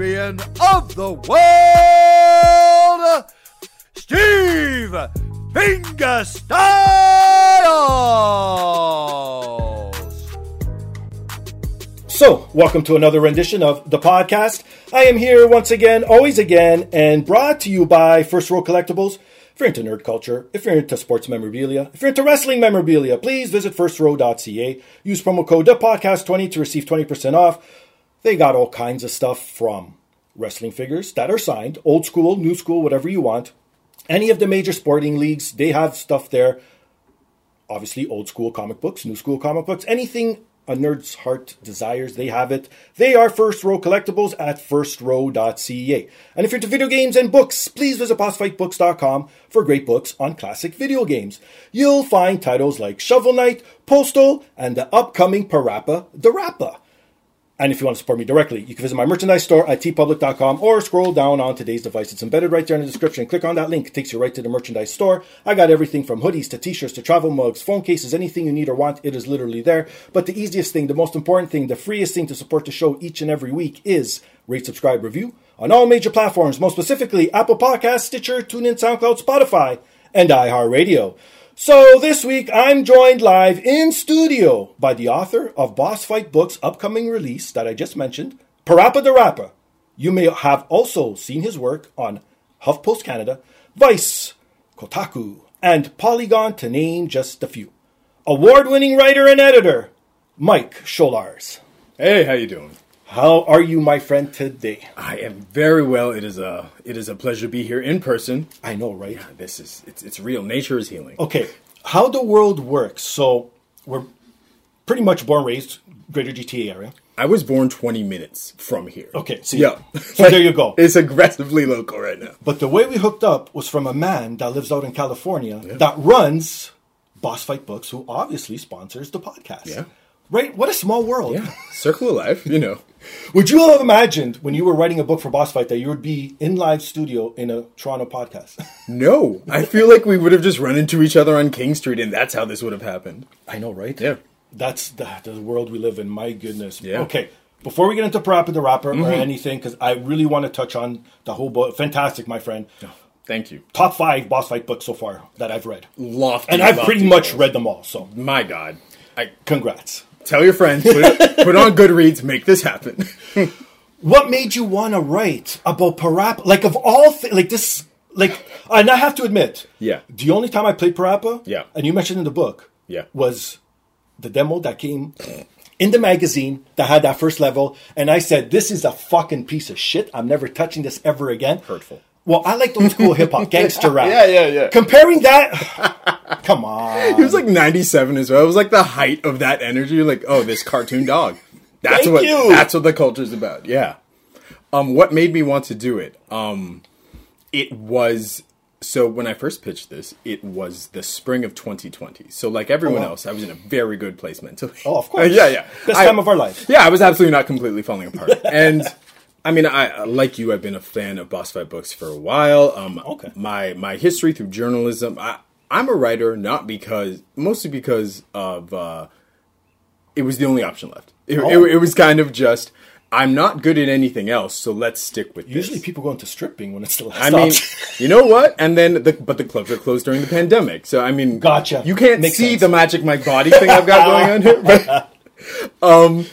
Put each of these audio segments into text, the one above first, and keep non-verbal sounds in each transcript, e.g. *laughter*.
of the world, Steve Fingastylz. So, welcome to another rendition of the podcast. I am here once again, always again, and brought to you by First Row Collectibles. If you're into nerd culture, if you're into sports memorabilia, if you're into wrestling memorabilia, please visit firstrow.ca. Use promo code the podcast 20 to receive 20% off. They got all kinds of stuff from wrestling figures that are signed, old school, new school, whatever you want. Any of the major sporting leagues, they have stuff there. Obviously, old school comic books, new school comic books, anything a nerd's heart desires, they have it. They are First Row Collectibles at firstrow.ca. And if you're into video games and books, please visit bossfightbooks.com for great books on classic video games. You'll find titles like Shovel Knight, Postal, and the upcoming Parappa the Rapper. And if you want to support me directly, you can visit my merchandise store at teepublic.com or scroll down on today's device. It's embedded right there in the description. Click on that link, it takes you right to the merchandise store. I got everything from hoodies to t shirts to travel mugs, phone cases, anything you need or want, it is literally there. But the easiest thing, the most important thing, the freest thing to support the show each and every week is rate, subscribe, review on all major platforms, most specifically Apple Podcasts, Stitcher, TuneIn, SoundCloud, Spotify, and iHeartRadio. So this week I'm joined live in studio by the author of Boss Fight Books' upcoming release that I just mentioned, Parappa the Rapper. You may have also seen his work on HuffPost Canada, Vice, Kotaku, and Polygon to name just a few. Award-winning writer and editor, Mike Sholars. Hey, how you doing? How are you, my friend, today? I am very well. It is a it is a pleasure to be here in person. I know, right? Yeah, this is it's it's real. Nature is healing. Okay, how the world works. So we're pretty much born raised greater GTA area. I was born 20 minutes from here. Okay, so yeah. *laughs* so there you go. It's aggressively local right now. But the way we hooked up was from a man that lives out in California that runs Boss Fight Books, who obviously sponsors the podcast. Yeah. Right? What a small world. Yeah, circle of life. You know, *laughs* Would you have imagined when you were writing a book for Boss Fight that you would be in live studio in a Toronto podcast? *laughs* no. I feel like we would have just run into each other on King Street, and that's how this would have happened. I know, right? Yeah. That's the, the world we live in. My goodness. Yeah. Mm-hmm. Okay. Before we get into Parappa the Rapper or anything, because I really want to touch on the whole book. Fantastic, my friend. Thank you. Top five boss fight books so far that I've read. Lofty, And I've lofty pretty much goals. read them all. So My God. I congrats. Tell your friends, put, *laughs* put on Goodreads, make this happen. *laughs* What made you want to write about Parappa? Like, of all things, like this, like, and I have to admit, Yeah. the only time I played Parappa, Yeah. and you mentioned in the book, Yeah. was the demo that came in the magazine that had that first level, and I said, "This is a fucking piece of shit. I'm never touching this ever again." Hurtful. Well, I like old school hip hop, *laughs* gangster rap. Yeah, yeah, yeah. Comparing that, *sighs* come on. He was like 97 as well. It was like the height of that energy. You're like, oh, this cartoon dog. That's Thank what you. that's what the culture's about. Yeah. Um, what made me want to do it? Um, it was so when I first pitched this, it was the spring of 2020. So like everyone Oh, wow. else, I was in a very good place mentally. *laughs* Oh, of course. yeah, yeah. Best I- time of our life. Yeah, I was absolutely not completely falling apart. *laughs* and I mean, I like you. I've been a fan of boss fight books for a while. Um, Okay. My my history through journalism. I I'm a writer not because mostly because of uh, it was the only option left. It, Oh. it, it was kind of just I'm not good at anything else, so let's stick with this. Usually this. people go into stripping when it's the last I mean, you know what? And then, the, but the clubs are closed during the pandemic. So I mean, Gotcha. You can't Makes see sense. the Magic Mike Body thing I've got going on here. But, *laughs* um,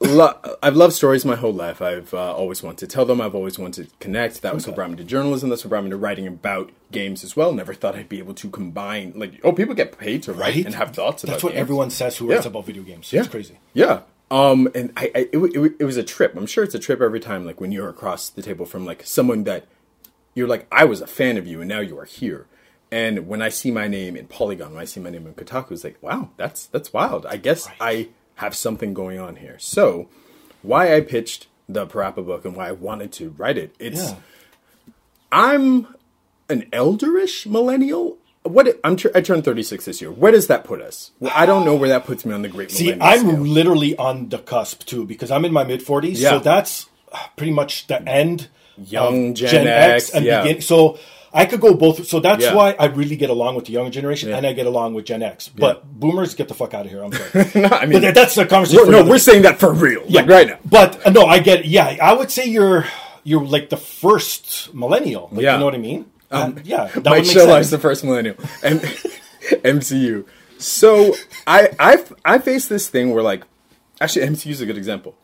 lo- I've loved stories my whole life. I've uh, always wanted to tell them. I've always wanted to connect. That was what brought me to journalism. That's what brought me to writing about games as well. Never thought I'd be able to combine. Like, oh, people get paid to write Right? and have thoughts about. That's what games. everyone says who writes Yeah. about video games. Yeah. It's crazy. Yeah. Um, and I, I it, it, it was a trip. I'm sure it's a trip every time. Like when you're across the table from like someone that you're like, I was a fan of you, and now you are here. And when I see my name in Polygon, when I see my name in Kotaku, it's like, wow, that's that's wild. I guess I have something going on here. So, why I pitched the Parappa book and why I wanted to write it, it's Yeah. I'm an elderish millennial. What I'm I turned 36 this year. Where does that put us? Well, I don't know where that puts me on the great See, I'm scale. literally on the cusp too because I'm in my mid 40s. Yeah. So that's pretty much the end Young of Gen X, and yeah. begin. So I could go both. So that's Yeah. why I really get along with the younger generation and I get along with Gen X. But boomers, get the fuck out of here. I'm sorry. *laughs* No, I mean, but that's the conversation. we're, no, we're saying that for real, like right now. But uh, no, I get. Yeah, I would say you're you're like the first millennial. Like, Yeah. you know what I mean? Um, yeah, that Mike would make Sherlock's sense. the first millennial, and *laughs* MCU. So I I I face this thing where like, actually MCU is a good example.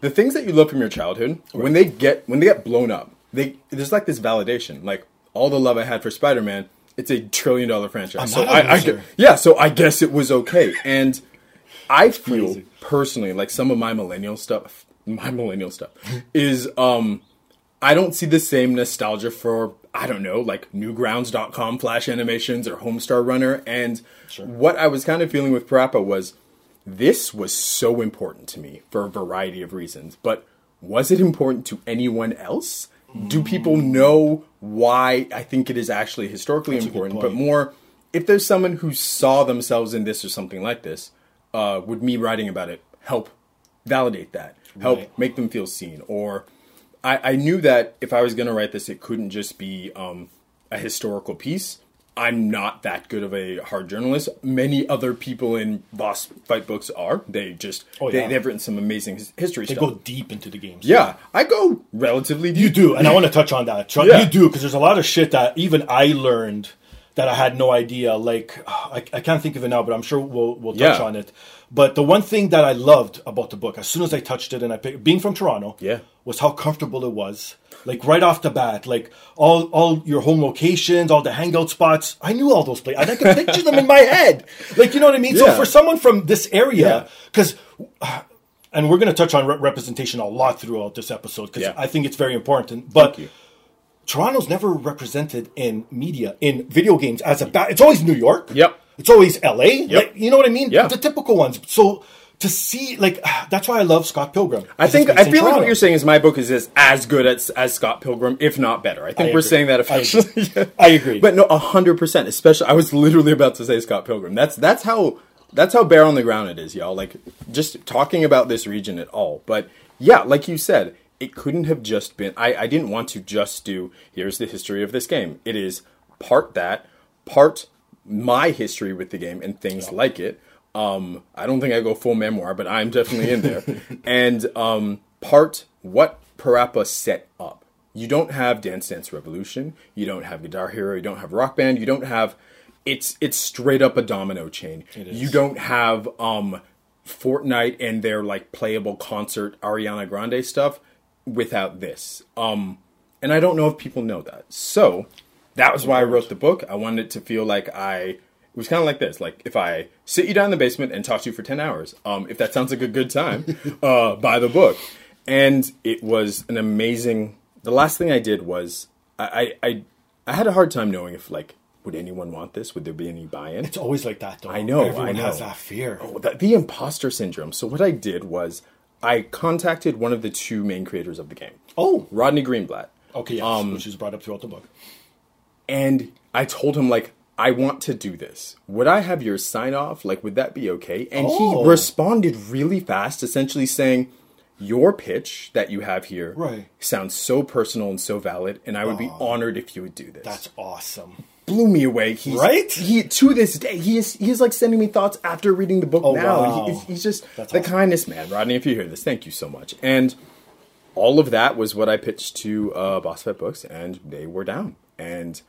The things that you love from your childhood, when they get when they get blown up, they there's like this validation. Like all the love I had for Spider Man, it's a trillion dollar franchise. So not a I, I loser. yeah, so I guess it was okay. And I feel Crazy. personally like some of my millennial stuff, my millennial stuff *laughs* is um I don't see the same nostalgia for I don't know, like newgrounds.com flash animations or Homestar Runner and what I was kind of feeling with Parappa was this was so important to me for a variety of reasons, but was it important to anyone else? Do people know why I think it is actually historically good important, but more if there's someone who saw themselves in this or something like this, uh, would me writing about it help validate that, help Right. make them feel seen? Or I, I knew that if I was going to write this, it couldn't just be um, a historical piece. I'm not that good of a hard journalist. Many other people in boss fight books are. They just Oh, they, yeah. they've written some amazing his- history They stuff. go deep into the games. yeah, I go relatively. Deep. You do, and I want to touch on that. Yeah. You do because there's a lot of shit that even I learned that I had no idea. Like I, I can't think of it now, but I'm sure we'll we'll touch Yeah. on it. But the one thing that I loved about the book, as soon as I touched it and I picked, being from Toronto, Yeah. was how comfortable it was. Like right off the bat, like all all your home locations, all the hangout spots. I knew all those places. I could picture them in my head. Like you know what I mean. So for someone from this area, Yeah. because and we're going to touch on re- representation a lot throughout this episode because Yeah. I think it's very important. But. Toronto's never represented in media in video games as a ba- it's always New York. Yep. It's always LA. Like, you know what I mean? Yeah. The typical ones. So to see like *sighs* that's why I love Scott Pilgrim. I think I feel like what you're saying is my book is as, as good as as Scott Pilgrim, if not better. I think I we're agree. saying that I agree. *laughs* officially. I agree. But no, hundred percent. Especially, I was literally about to say Scott Pilgrim. That's that's how that's how bare on the ground it is, y'all. Like just talking about this region at all. But yeah, like you said, it couldn't have just been. I I didn't want to just do. Here's the history of this game. It is part that, part my history with the game and things like it. Um, I don't think I go full memoir, but I'm definitely in there. *laughs* and um, part what Parappa set up. You don't have Dance Dance Revolution. You don't have Guitar Hero. You don't have Rock Band. You don't have. It's it's straight up a domino chain. You don't have um, Fortnite and their like playable concert Ariana Grande stuff without this. Um, and I don't know if people know that. So that was why I wrote the book. I wanted it to feel like I. It was kind of like this: like if I sit you down in the basement and talk to you for ten hours, um, if that sounds like a good time, *laughs* uh, buy the book. And it was an amazing. The last thing I did was I, I I I had a hard time knowing if like would anyone want this? Would there be any buy-in? It's always like that though. I know, Everyone I know. has that fear. Oh, the, the imposter syndrome. So what I did was I contacted one of the two main creators of the game, Oh. Rodney Greenblatt, Okay, yes, Um, which is brought up throughout the book. and I told him like I want to do this. Would I have your sign off? Like, would that be okay? And Oh. he responded really fast, essentially saying, "Your pitch that you have here Right. sounds so personal and so valid, and I would be honored if you would do this." That's awesome. blew me away. He's, Right? He to this day he is he's like sending me thoughts after reading the book. Oh, now wow. He- he's, just That's the awesome. kindest man, Rodney. If you hear this, thank you so much. And all of that was what I pitched to uh, Boss Fight Books, and they were down. And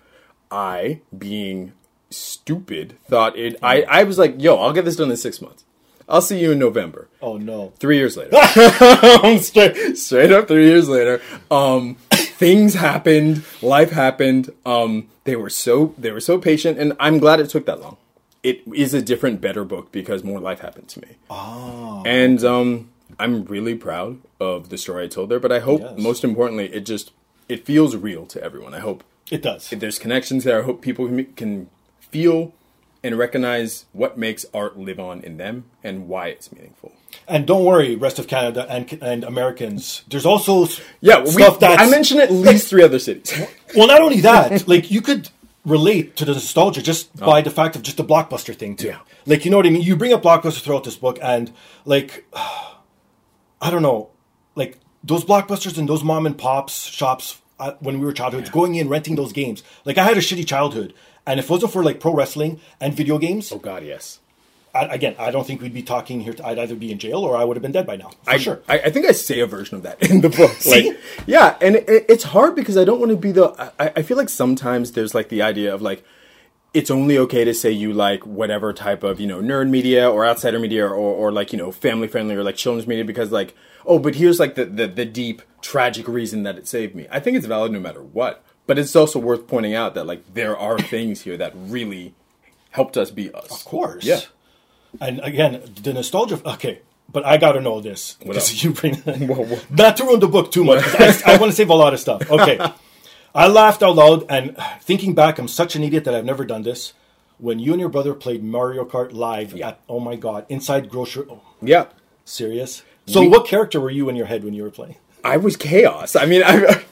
I, being stupid, thought it. I I was like, "Yo, I'll get this done in six months. I'll see you in November." Oh no. Three years later, *laughs* *laughs* straight, straight up, three years later, um, things happened, life happened. Um, they were so they were so patient, and I'm glad it took that long. It is a different, better book because more life happened to me. Oh. And um, I'm really proud of the story I told there. But I hope, Yes. most importantly, it just it feels real to everyone. I hope It does. if there's connections there. I hope people can- feel and recognize what makes art live on in them and why it's meaningful. And don't worry, rest of Canada and and Americans. There's also Yeah, well, we, stuff that I mentioned at least three other cities. *laughs* Well, not only that, like you could relate to the nostalgia just oh. by the fact of just the blockbuster thing too. Oh. Yeah. Like you know what I mean? You bring up blockbuster throughout this book, and like *sighs* I don't know, like those blockbusters and those mom and pops shops uh, when we were childhoods, going in renting those games. Like I had a shitty childhood, and if it wasn't for like pro wrestling and video games, oh God, yes. I, again, I don't think we'd be talking here. I'd either be in jail or I would have been dead by now. For I, sure. I, I think I say a version of that *laughs* in the book. See? Like, yeah, and it, it's hard because I don't want to be the. I, I feel like sometimes there's like the idea of like it's only okay to say you like whatever type of you know nerd media or outsider media or, or like you know family friendly or like children's media because like oh but here's like the, the the deep tragic reason that it saved me. I think it's valid no matter what, but it's also worth pointing out that like there are *coughs* things here that really helped us be us. Of course. Yeah. And again, the nostalgia. Okay, but I got to know this because *laughs* you bring *laughs* Whoa, whoa. not to ruin the book too much. I, I want to save a lot of stuff. Okay, *laughs* I laughed out loud and thinking back, I'm such an idiot that I've never done this. When you and your brother played Mario Kart live at oh my god inside grocery. Oh, Yeah. serious. So We- what character were you in your head when you were playing? I was chaos. I mean, *laughs* I,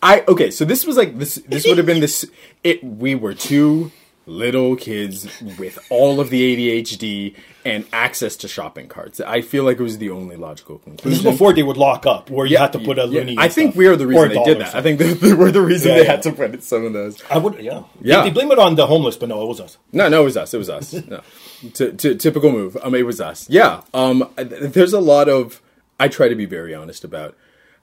I okay. So this was like this. This would have been this. It. We were two little kids with all of the ADHD and access to shopping carts. I feel like it was the only logical conclusion. This is before they would lock up, where you had to put a Yeah, loony. I think stuff. we are the reason they did that. I think they, they were the reason Yeah, they yeah. had to put some of those. I would. Yeah. Yeah. They, they blame it on the homeless, but no, it was us. No, no, it was us. It was us. No. T- t- typical move. Um, it was us. Yeah. Um, there's a lot of. I try to be very honest about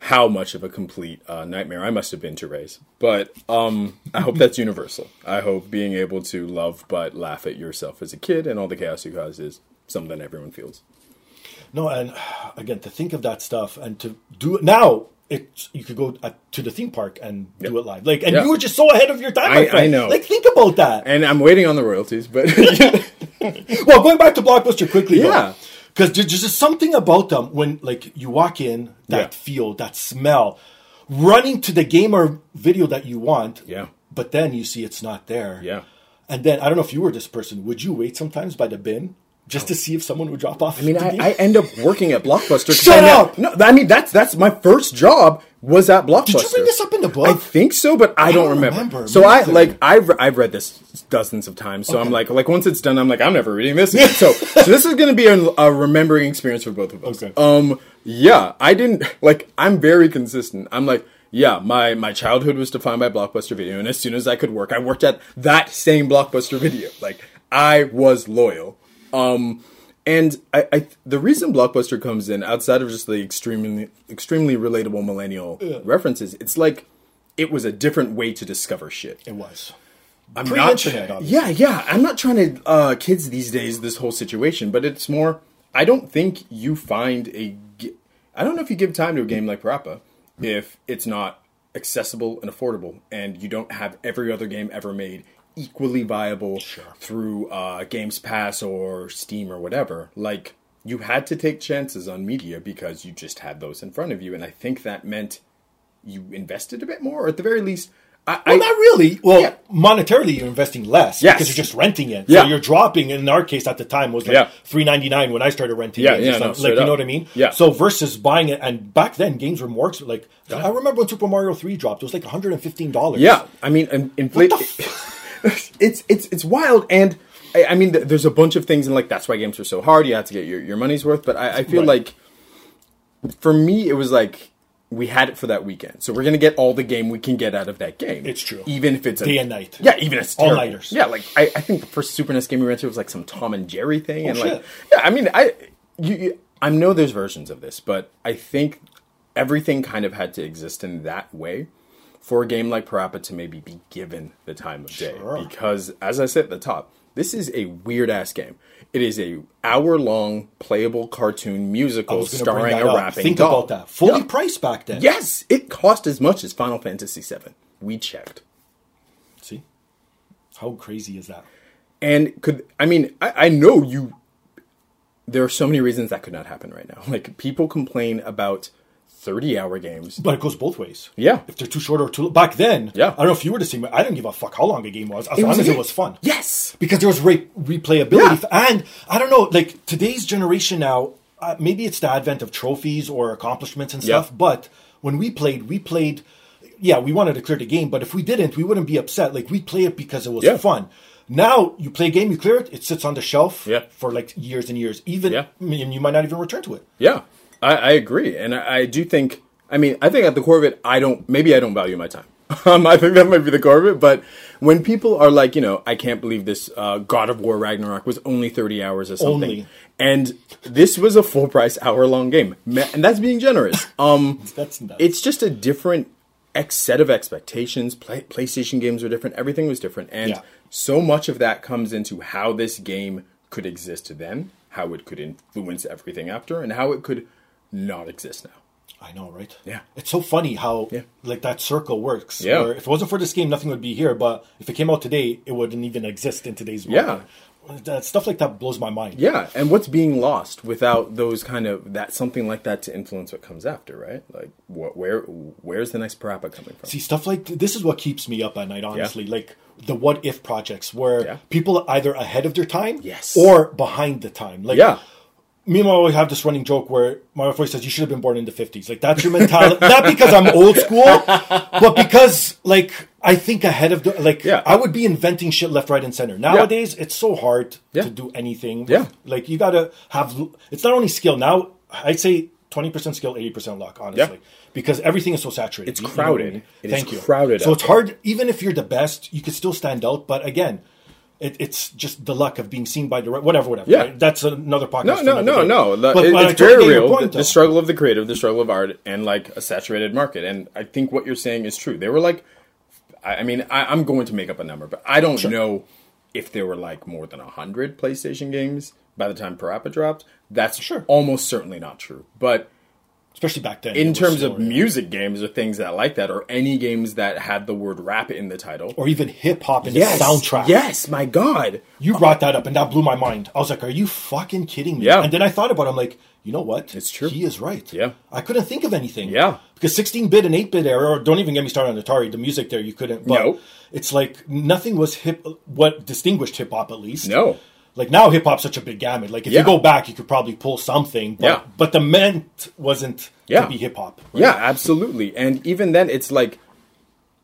how much of a complete uh, nightmare I must have been to raise, but um, I hope that's universal. I hope being able to love but laugh at yourself as a kid and all the chaos you cause is something that everyone feels. No, and *sighs* again, to think of that stuff and to do it now, it you could go uh, to the theme park and do it live. Like, and Yeah. you were just so ahead of your time. I- I know. Like, think about that. And I'm waiting on the royalties, but *laughs* *laughs* well, going back to Blockbuster quickly, Yeah. Because there's just something about them when, like, you walk in, that Yeah. feel, that smell, running to the game or video that you want. Yeah. But then you see it's not there. Yeah. And then I don't know if you were this person. Would you wait sometimes by the bin just to see if someone would drop off? I mean, I, I end up working at Blockbuster. *laughs* Shut I up! No, I mean that's that's my first job was at Blockbuster. Did you bring this up in the book? I think so, but I, don't don't remember. remember. So I like I've I've read this dozens of times. So I'm like like once it's done, I'm like I'm never reading this. So so this is going to be a, a remembering experience for both of us. Okay. Um. Yeah, I didn't like. I'm very consistent. I'm like. Yeah, my, my childhood was defined by Blockbuster Video, and as soon as I could work, I worked at that same Blockbuster Video. Like, I was loyal. Um, and I, I, the reason Blockbuster comes in outside of just the extremely, extremely relatable millennial references, it's like it was a different way to discover shit. It was. I'm Pre-internet, not, obviously. yeah, yeah. I'm not trying to uh, kids these days this whole situation, but it's more. I don't think you find a. I don't know if you give time to a game like Parappa if it's not accessible and affordable, and you don't have every other game ever made equally viable through uh, Games Pass or Steam or whatever. Like you had to take chances on media because you just had those in front of you, and I think that meant you invested a bit more, or at the very least. I, Well, I, not really. Well, Yeah. monetarily, you're investing less Yes. because you're just renting it. Yeah. So you're dropping. In our case, at the time, was like Yeah. three ninety nine when I started renting. Yeah, games. yeah, no, like, you know what I mean. Yeah. So versus buying it, and back then games were more like I remember when Super Mario three dropped, it was like one hundred and fifteen dollars. Yeah, I mean, in- inflate. *laughs* It's it's it's wild, and I, I mean, th- there's a bunch of things, and like that's why games are so hard. You have to get your, your money's worth. But I, I feel Right. like, for me, it was like we had it for that weekend. So we're gonna get all the game we can get out of that game. It's true. Even if it's a, Day and night. Yeah, even if it's. All-nighters. Yeah, like I, I think the first Super NES game we rented was like some Tom and Jerry thing, oh, and like Oh, yeah, I mean I you, you I know there's versions of this, but I think everything kind of had to exist in that way for a game like Parappa to maybe be given the time of day. Sure. Because as I said at the top, this is a weird ass game. It is a hour long playable cartoon musical was going to bring starring a up. rapping Think doll. about that. Fully Yeah. priced back then. Yes, it cost as much as Final Fantasy VII. We checked. See, how crazy is that? And could I mean I, I know you there are so many reasons that could not happen right now. *laughs* Like people complain about 30 hour games. But it goes both ways. Yeah. If they're too short or too back then. Yeah. I don't know if you were the same. I didn't give a fuck how long a game was, as It long was as it was fun. Yes. because there was re- replayability, Yeah. and I don't know, like today's generation now. Uh, maybe it's the advent of trophies or accomplishments and Yeah. stuff. But when we played, we played. Yeah, we wanted to clear the game, but if we didn't, we wouldn't be upset. Like we play it because it was Yeah. fun. Now you play a game, you clear it, it sits on the shelf Yeah. for like years and years. Even Yeah. and you might not even return to it. Yeah, I, I agree, and I, I do think. I mean, I think at the core of it, I don't. Maybe I don't value my time. *laughs* Um, I think that might be the core of it. But when people are like, you know, I can't believe this uh, God of War Ragnarok was only thirty hours or something, Only. and this was a full price hour long game, and that's being generous. *laughs* Um, That's nuts. it's just a different ex- set of expectations. Play- PlayStation games were different. Everything was different, and Yeah. so much of that comes into how this game could exist then, how it could influence everything after, and how it could not exist now. I know, right? Yeah. It's so funny how Yeah. like that circle works. Yeah. If it wasn't for this game, nothing would be here. But if it came out today, it wouldn't even exist in today's world. Yeah. That stuff like that blows my mind. Yeah, and what's being lost without those kind of that something like that to influence what comes after, right? Like, what, where where's the next parappa coming from? See stuff like this is what keeps me up at night. Honestly, like the what if projects where Yeah. people are either ahead of their time, Yes. or behind the time. Like yeah, me and my wife have this running joke where my wife always says, "You should have been born in the '50s." Like that's your mentality. *laughs* Not because I'm old school, but because like I think ahead of the like. Yeah. I would be inventing shit left, right, and center. Nowadays, it's so hard Yeah. to do anything. Yeah. like you gotta have. It's not only skill. Now I'd say twenty percent skill, eighty percent luck. Honestly. Yeah. Because everything is so saturated. It's You- you know crowded. I mean? It is Thank you. crowded So it's hard. Even if you're the best, you could still stand out. But again, it, it's just the luck of being seen by the right- whatever, whatever. Yeah. right? That's another podcast. no, no, no, day. no. The- But- it- but it's very real. point, the, the struggle of the creative, the struggle of art, and like a saturated market. And I think what you're saying is true. They were like, I, I mean, I, I'm going to make up a number, but I don't know if there were like more than hundred PlayStation games by the time Parappa dropped. That's Sure. almost certainly not true. But especially back then. in terms of slower. music games or things that like that, or any games that had the word rap in the title, or even hip hop in the soundtrack. Yes, my God. you brought that up, and that blew my mind. I was like, "Are you fucking kidding me?" Yeah. And then I thought about, it, I'm like, you know what? It's true. He is right. Yeah. I couldn't think of anything. Yeah. because 16 bit and 8 bit era, or don't even get me started on Atari. The music there, you couldn't. But No. it's like nothing was hip. What distinguished hip hop at least? No. Like now, hip hop's such a big gamut. Like if Yeah. you go back, you could probably pull something. But, Yeah. But the ment wasn't Yeah. to be hip hop. Yeah, absolutely. And even then, it's like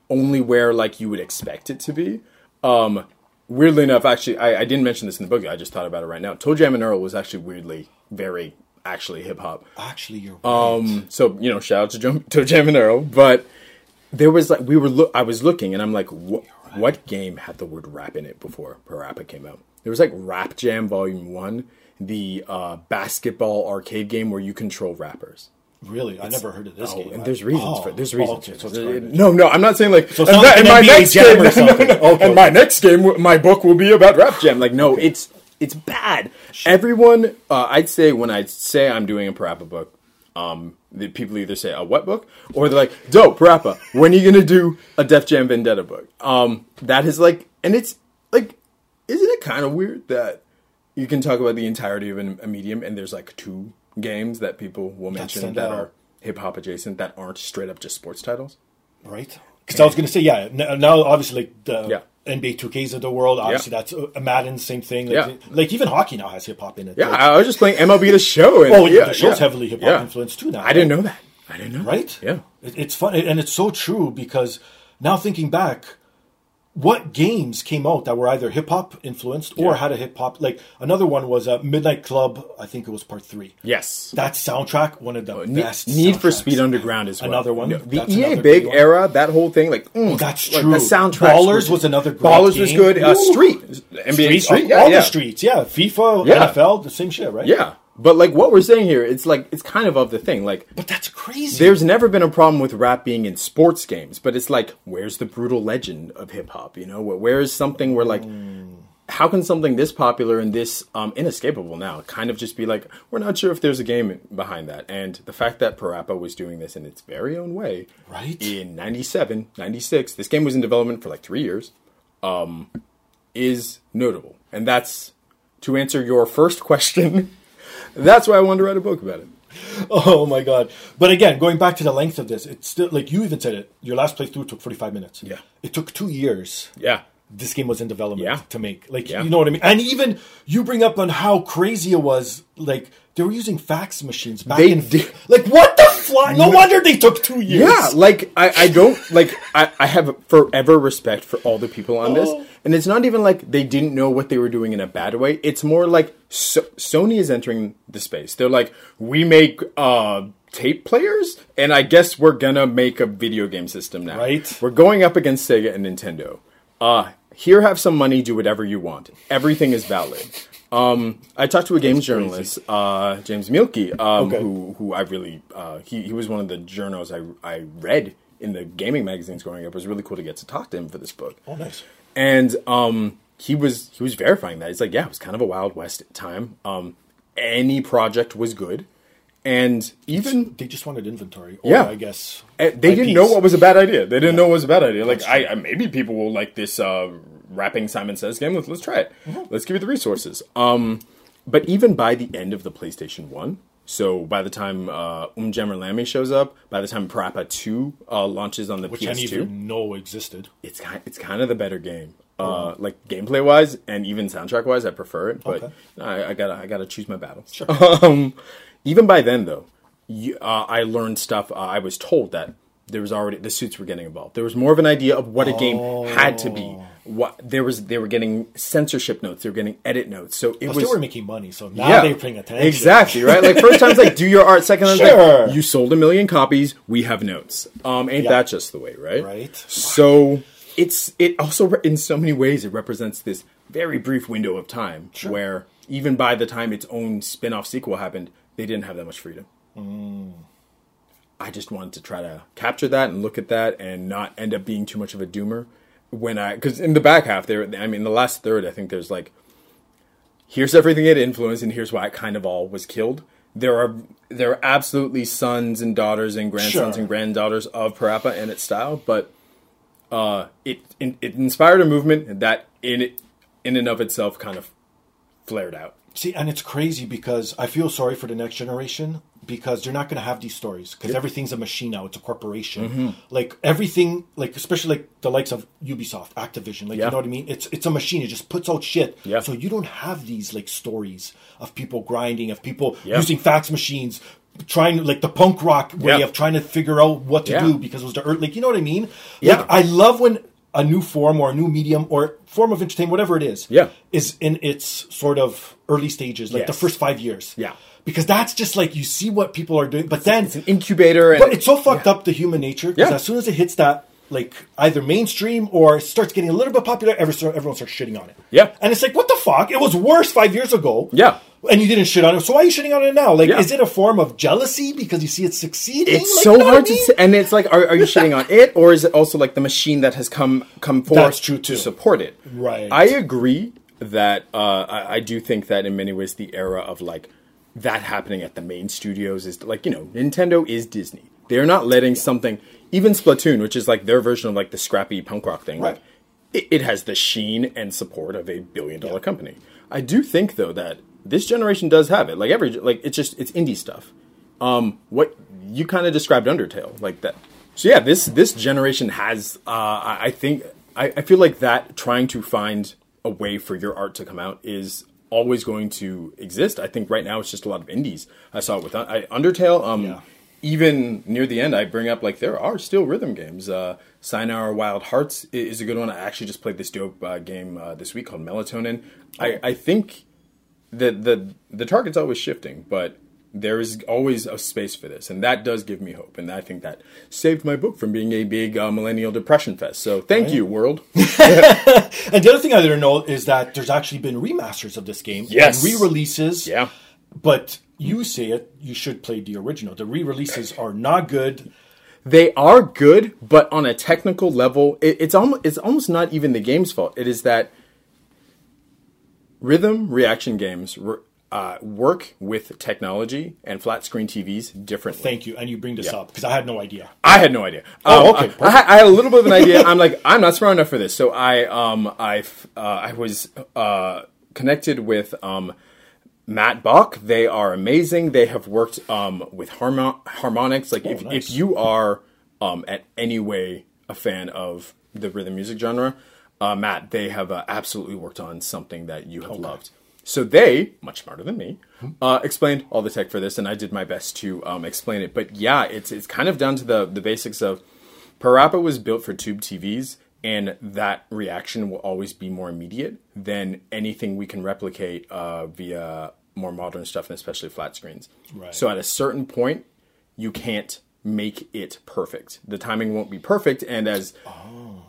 only where like you would expect it to be. Um, weirdly enough, actually, I, I didn't mention this in the book. I just thought about it right now. ToeJam and Earl was actually weirdly very actually hip hop. Actually, you're right. Um, so you know, shout out to Jam, *laughs* to Jam and Earl, but there was like we were look. I was looking, and I'm like, what, what game had the word rap in it before Parappa came out? There was like Rap Jam Volume One, the uh, basketball arcade game where you control rappers. really, I never heard of this Oh, game. and there's reasons Oh. for there's Oh, reasons. okay, for it. no, no, I'm not saying like. So it and that- and an my next game, or *laughs* something. Okay. and my next game, my book will be about Rap Jam. Like, no, it's it's bad. Everyone, uh, I'd say when I say I'm doing a Parappa book, um, the people either say a what book or they're like, "Dope, Parappa. When are you gonna do a Def Jam Vendetta book?" Um, that is like, and it's like, isn't it kind of weird that you can talk about the entirety of an, a medium and there's like two games that people will mention that are hip hop adjacent that aren't straight up just sports titles. right? Because I was going to say, yeah. Now, obviously, like the Yeah. NBA 2Ks of the world, obviously that's uh, Madden, same thing. Like, Yeah. like even hockey now has hip hop in it. Yeah, Like, I was just playing MLB the Show. And, oh, yeah, yeah, the show's yeah. heavily hip hop Yeah. influenced too now. I didn't know that. I didn't know. that. right? Yeah. It, it's fun, and it's so true because now thinking back, what games came out that were either hip hop influenced or Yeah. had a hip hop? Like another one was uh, Midnight Club. I think it was part three. Yes. That soundtrack, one of the Need, best. Need for. Speed Underground as well. Another one. No, the EA Big one. era, that whole thing, like mm, That's like true. The soundtrack. Ballers was another great Ballers was good. Uh, Street, NBA Street, Street, all, yeah, all yeah. the streets, yeah. FIFA. NFL, the same shit, right? Yeah, but like what we're saying here, it's like it's kind of of the thing. Like But that's crazy. there's never been a problem with rap being in sports games, but it's like where's the Brütal Legend of hip hop? You know, Where- is something where like. How can something this popular and this um, inescapable now kind of just be like, we're not sure if there's a game behind that? And the fact that Parappa was doing this in its very own way, Right. In 97, 96, this game was in development for like three years, um, is notable. And that's, to answer your first *laughs* question, that's why I wanted to write a book about it. Oh my god! But again, going back to the length of this, it's still like you even said it. Your last playthrough took forty five minutes. Yeah. it took two years. Yeah. This game was in development Yeah. to make. Like Yeah. you know what I mean. And even you bring up on how crazy it was. Like they were using fax machines back They in. did- Like what the No wonder they took two years. Yeah, like I, I don't like I, I have forever respect for all the people on this, Oh. and it's not even like they didn't know what they were doing in a bad way. It's more like so, Sony is entering the space. They're like, we make uh tape players, and I guess we're gonna make a video game system now. Right. We're going up against Sega and Nintendo. Uh here, have some money, do whatever you want. Everything is valid. Um, I talked to a games journalist, uh, James Mielke, um, Okay. who who I really uh, he he was one of the journals I I read in the gaming magazines growing up. It was really cool to get to talk to him for this book. Oh, nice. And um, he was he was verifying that. He's like, yeah, it was kind of a wild west time. Um, any project was good, and even They just wanted inventory. Or Yeah. I guess uh, they didn't know what was a bad idea. They didn't know what was a bad idea. Like I, I maybe people will like this uh, rapping Simon Says game. Let's let's try it. Let's give you the resources. Um, but even by the end of the PlayStation One, so by the time uh, UmJammer Lammy shows up, by the time Parappa Two uh, launches on the which I didn't PS2, even know existed. it's kind it's kind of the better game. Uh, like gameplay wise and even soundtrack wise, I prefer it. But Okay. I, I gotta I gotta choose my battles. *laughs* um, even by then, though, you, uh, I learned stuff. Uh, I was told that there was already the suits were getting involved. There was more of an idea of what a game had to be. What there was, they were getting censorship notes. They were getting edit notes. So it But was they were making money, so now they're paying attention. Exactly, right? Like first time's like do your art, second time's Sure. like you sold a million copies, we have notes. Um ain't Yeah. that just the way, right? Right. So it's it also in so many ways it represents this very brief window of time where even by the time its own spin-off sequel happened, they didn't have that much freedom. I just wanted to try to capture that and look at that and not end up being too much of a doomer when I because in the back half there I mean the last third I think there's like here's everything it influenced and here's why it kind of all was killed. There are there are absolutely sons and daughters and grandsons Sure. and granddaughters of Parappa and its style, but uh, it it inspired a movement that in it in and of itself kind of flared out. See, and it's crazy because I feel sorry for the next generation because they're not going to have these stories because everything's a machine now. It's a corporation. Mm-hmm. Like everything, like especially like the likes of Ubisoft, Activision. Like Yeah. you know what I mean? It's it's a machine. It just puts out shit. Yeah. So you don't have these like stories of people grinding, of people Yeah. using fax machines. Trying like the punk rock way Yeah. of trying to figure out what to Yeah. do because it was the earth. Like you know what I mean? Yeah. Like I love when a new form or a new medium or form of entertainment, whatever it is, Yeah. is in its sort of early stages, like the first five years. Yeah. Because that's just like you see what people are doing, but then It's an incubator, and but it's so fucked up the human nature because Yeah. as soon as it hits that like either mainstream or starts getting a little bit popular, everyone starts shitting on it. Yeah. and it's like what the fuck? It was worse five years ago. Yeah. And you didn't shit on it. So why are you shitting on it now? Like, Yeah. is it a form of jealousy because you see it succeeding? it's Like, so you know hard I mean? to and it's like, are, are you shitting on it, or is it also like the machine that has come come forth That's true, too. to support it? Right. I agree that uh, I, I do think that in many ways the era of like that happening at the main studios is like you know Nintendo is Disney. They're not letting something even Splatoon, which is like their version of like the scrappy punk rock thing. Right. Like, it, it has the sheen and support of a billion dollar company. I do think though that this generation does have it. Like every like it's just it's indie stuff. Um, what you kind of described Undertale like that. So yeah, this this generation has. Uh, I, think I, I feel like that trying to find a way for your art to come out is always going to exist. I think right now it's just a lot of indies. I saw it with uh, I, Undertale. Um, Yeah. even near the end, I bring up like there are still rhythm games. Uh, Sayonara Wild Hearts is a good one. I actually just played this dope uh, game uh, this week called Melatonin. I, I think that the the target's always shifting, but there is always a space for this, and that does give me hope. And I think that saved my book from being a big uh, millennial depression fest. So thank you, world. *laughs* And the other thing I didn't know is that there's actually been remasters of this game. Yes. And re-releases. yeah. But you say it, you should play the original. The re-releases are not good. They are good, but on a technical level, it, it's almost it's almost not even the game's fault. It is that rhythm reaction games uh, work with technology and flat screen TVs differently. Thank you. And you bring this up because I had no idea. I had no idea. Oh, Um, okay, I, I, had- a little bit of an idea. *laughs* I'm like, I'm not smart enough for this. So I, um, I, uh, I was uh, connected with um, Matt Boch. They are amazing. They have worked um, with harmo- Harmonix. Like, if, Oh, nice. if you are um, at any way a fan of the rhythm music genre, uh, Matt, they have uh, absolutely worked on something that you have loved. So they, much smarter than me, uh, explained all the tech for this, and I did my best to um, explain it. But yeah, it's it's kind of down to the the basics of Parappa was built for tube TVs, and that reaction will always be more immediate than anything we can replicate uh, via more modern stuff, and especially flat screens. Right. So at a certain point, you can't make it perfect. The timing won't be perfect, and as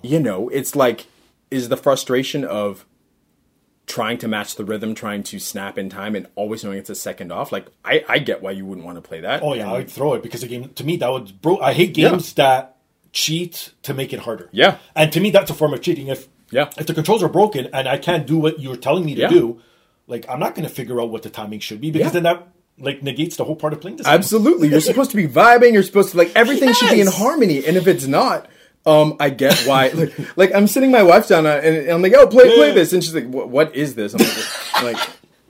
you know, it's like is the frustration of trying to match the rhythm, trying to snap in time, and always knowing it's a second off. Like I, I get why you wouldn't want to play that. Oh yeah, I'd throw it because the game to me that would bro. I hate games that cheat to make it harder. Yeah. and to me that's a form of cheating. If Yeah. if the controls are broken and I can't do what you're telling me to Yeah. do, like I'm not going to figure out what the timing should be because Yeah. then that like negates the whole part of playing this. Absolutely. You're supposed to be vibing. You're supposed to like everything should be in harmony. And if it's not, um, I get why. *laughs* Like, like I'm sitting my wife down and, and I'm like, "Oh, play, play this," and she's like, "What? Is this?" I'm like, I'm *laughs* like,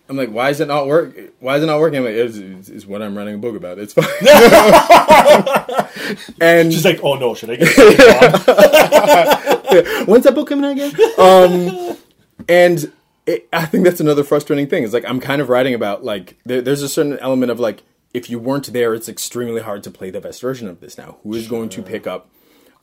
I'm like, "Why is it not work? Why is it not working?" I'm like, "It's, it's, it's what I'm running a book about. It's fine." *laughs* and She's like, oh no, should I get it? When's that book coming out again? Um, and it, I think that's another frustrating thing. Is like I'm kind of writing about like there, there's a certain element of like if you weren't there, it's extremely hard to play the best version of this now. Who is going to pick up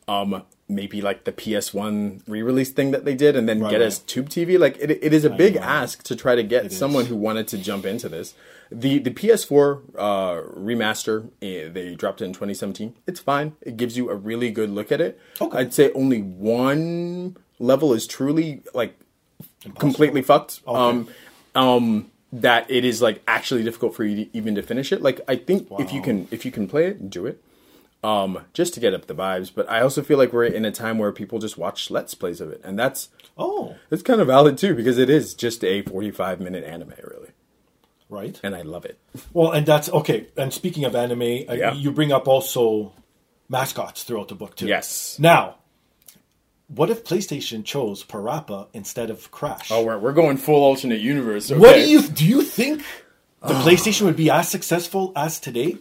um maybe like the PS1 re-release thing that they did and then Right, get right. us tube TV? Like it, it is a big ask to try to get is. someone who wanted to jump into this. The the PS4 uh, remaster eh, they dropped it in 2017. It's fine. It gives you a really good look at it. Okay. I'd say only one level is truly like completely fucked. Um, um, that it is like actually difficult for you to, even to finish it. Like I think if you can if you can play it, do it. Um, just to get up the vibes. But I also feel like we're in a time where people just watch let's plays of it, and that's oh, it's kind of valid too because it is just a forty five minute anime, really, right. and I love it. *laughs* Well, and that's okay. And speaking of anime, uh, Yeah. you bring up also mascots throughout the book too. Yes. Now, what if PlayStation chose Parappa instead of Crash? Oh, we're, we're going full alternate universe. what do you do? You think the *sighs* PlayStation would be as successful as today?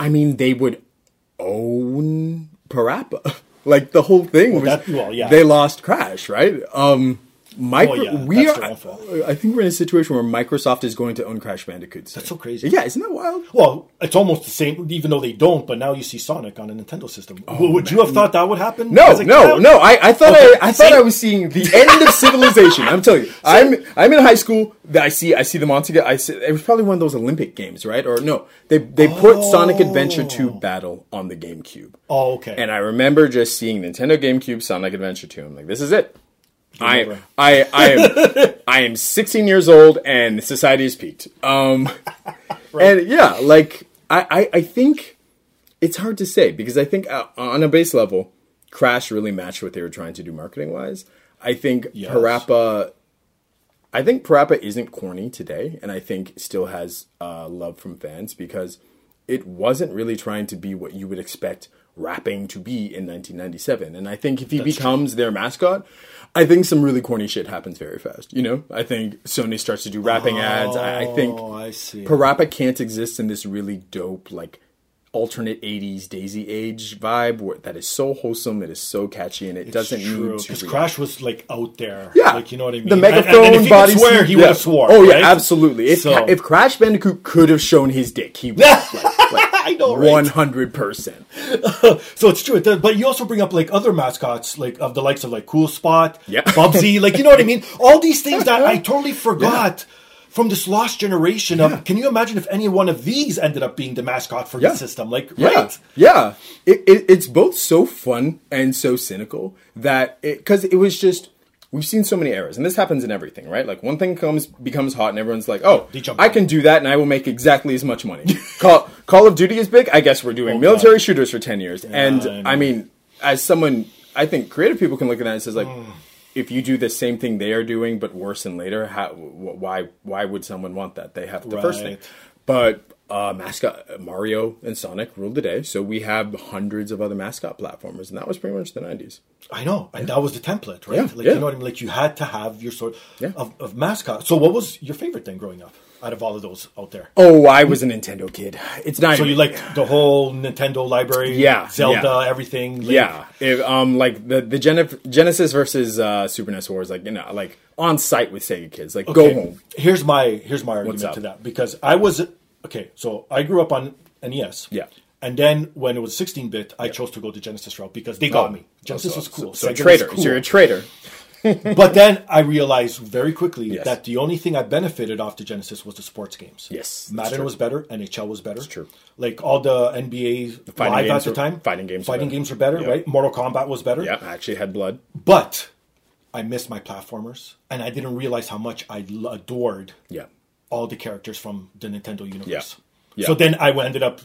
I mean, they would own Parappa. *laughs* Like the whole thing was, that- well, yeah. they lost Crash, right? Um, micro, Oh, yeah, we are. I think we're in a situation where Microsoft is going to own Crash Bandicoot. That's so crazy. Yeah, isn't that wild? Well, it's almost the same, even though they don't. But now you see Sonic on a Nintendo system. Oh, would you have thought that would happen? No, no, kid? no. I, I thought Okay, I, I thought? I was seeing the end of *laughs* civilization. I'm telling you, I'm I'm in high school. I see I see the on together. I see, it was probably one of those Olympic games, right? Or no, they they put Sonic Adventure 2 Battle on the GameCube. Oh, okay. And I remember just seeing Nintendo GameCube Sonic Adventure 2. I'm like, this is it. I. I I am *laughs* I am 16 years old and society has peaked. Um, *laughs* and yeah, like I, I I think it's hard to say because I think uh, on a base level, Crash really matched what they were trying to do marketing wise. I think Yes. Parappa. I think Parappa isn't corny today, and I think still has uh, love from fans because it wasn't really trying to be what you would expect rapping to be in 1997. And I think if he becomes their mascot, I think some really corny shit happens very fast. You know, I think Sony starts to do rapping ads. I, I think Oh, I. Parappa can't exist in this really dope, like alternate 80s Daisy Age vibe where, that is so wholesome, it is so catchy, and it doesn't True, need to. because. Crash was like out there. Yeah, like you know what I mean. The megaphone and, he body swear, he suit, would yeah. have swore. Oh yeah, right? absolutely. If So- if Crash Bandicoot could have shown his dick, he would. like, *laughs* I know? One hundred percent. *laughs* So it's true. But you also bring up like other mascots, like of the likes of like Cool Spot, Yeah. *laughs* Bubsy, like you know what I mean. All these things that I *laughs* totally forgot from this lost generation of. Yeah. Can you imagine if any one of these ended up being the mascot for Yeah. the system? Like, Yeah, right? yeah. It, it, it's both so fun and so cynical that because it, was just we've seen so many errors, and this happens in everything, right? Like one thing comes becomes hot, and everyone's like, "Oh, I can do that, and I will make exactly as much money." *laughs* Call Call of Duty is big. I guess we're doing Oh, military God. shooters for ten years, and I. I mean, as someone, I think creative people can look at that and says like. Mm. If you do the same thing they are doing, but worse and later, how, wh- why why would someone want that? They have the first thing. But uh, mascot Mario and Sonic ruled the day, so we have hundreds of other mascot platformers, and that was pretty much the '90s. I know, and that was the template, right? Yeah, like yeah. you know what I mean. Like you had to have your sort Yeah. of, of mascot. So, what was your favorite thing growing up out of all of those out there? Oh, I was a Nintendo kid. It's not. So you liked the whole Nintendo library, Yeah, Zelda, yeah. everything. Link. Yeah, If, um, like the the Gen- Genesis versus uh, Super NES Wars, like you know, like on site with Sega kids, like Okay, go home. Here's my here's my argument to that because I was okay. So I grew up on NES. Yeah. And then when it was 16 bit, I chose to go the Genesis route because they got Oh. me. Genesis was cool. So, was traitor. cool. So you're a traitor. *laughs* but then I realized very quickly Yes. that the only thing I benefited off the Genesis was the sports games. Yes, Madden was better, NHL was better. true. Like all the NBA fighting live at games the time, fighting games fighting better. games were better, Yep. right? Mortal Kombat was better. Yeah, I actually had blood. But I missed my platformers, and I didn't realize how much I adored Yeah, all the characters from the Nintendo universe. Yeah. yeah. So then I ended up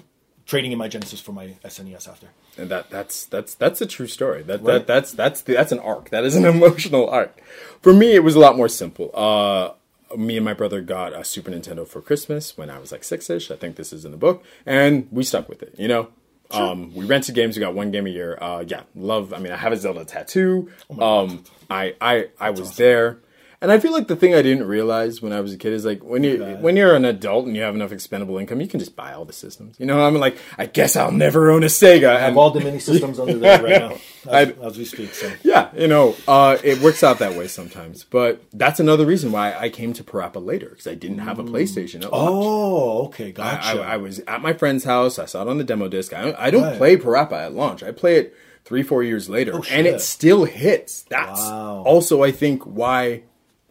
trading in my Genesis for my SNES after. and that that's that's that's a true story. That, Right. that that's that's that's an arc. That is an *laughs* emotional arc. For me, it was a lot more simple. Uh, me and my brother got a Super Nintendo for Christmas when I was like six ish. I think this is in the book, and we stuck with it. You know, um, we rented games. We got one game a year. Uh, yeah, love. I mean, I have a Zelda tattoo. um, I I I was there. And I feel like the thing I didn't realize when I was a kid is like when you when you're an adult and you have enough expendable income, you can just buy all the systems. You know, I'm like, I guess I'll never own a Sega. I have all the mini systems under there right now *laughs* as, as we speak. So yeah, you know, uh, it works out that way sometimes. But that's another reason why I came to Parappa later because I didn't have a PlayStation at launch. oh, okay, I, gotcha. I, I was at my friend's house. I saw it on the demo disc. I, I don't Right. play Parappa at launch. I play it three, four years later, and it still hits. That's Wow. also, I think, why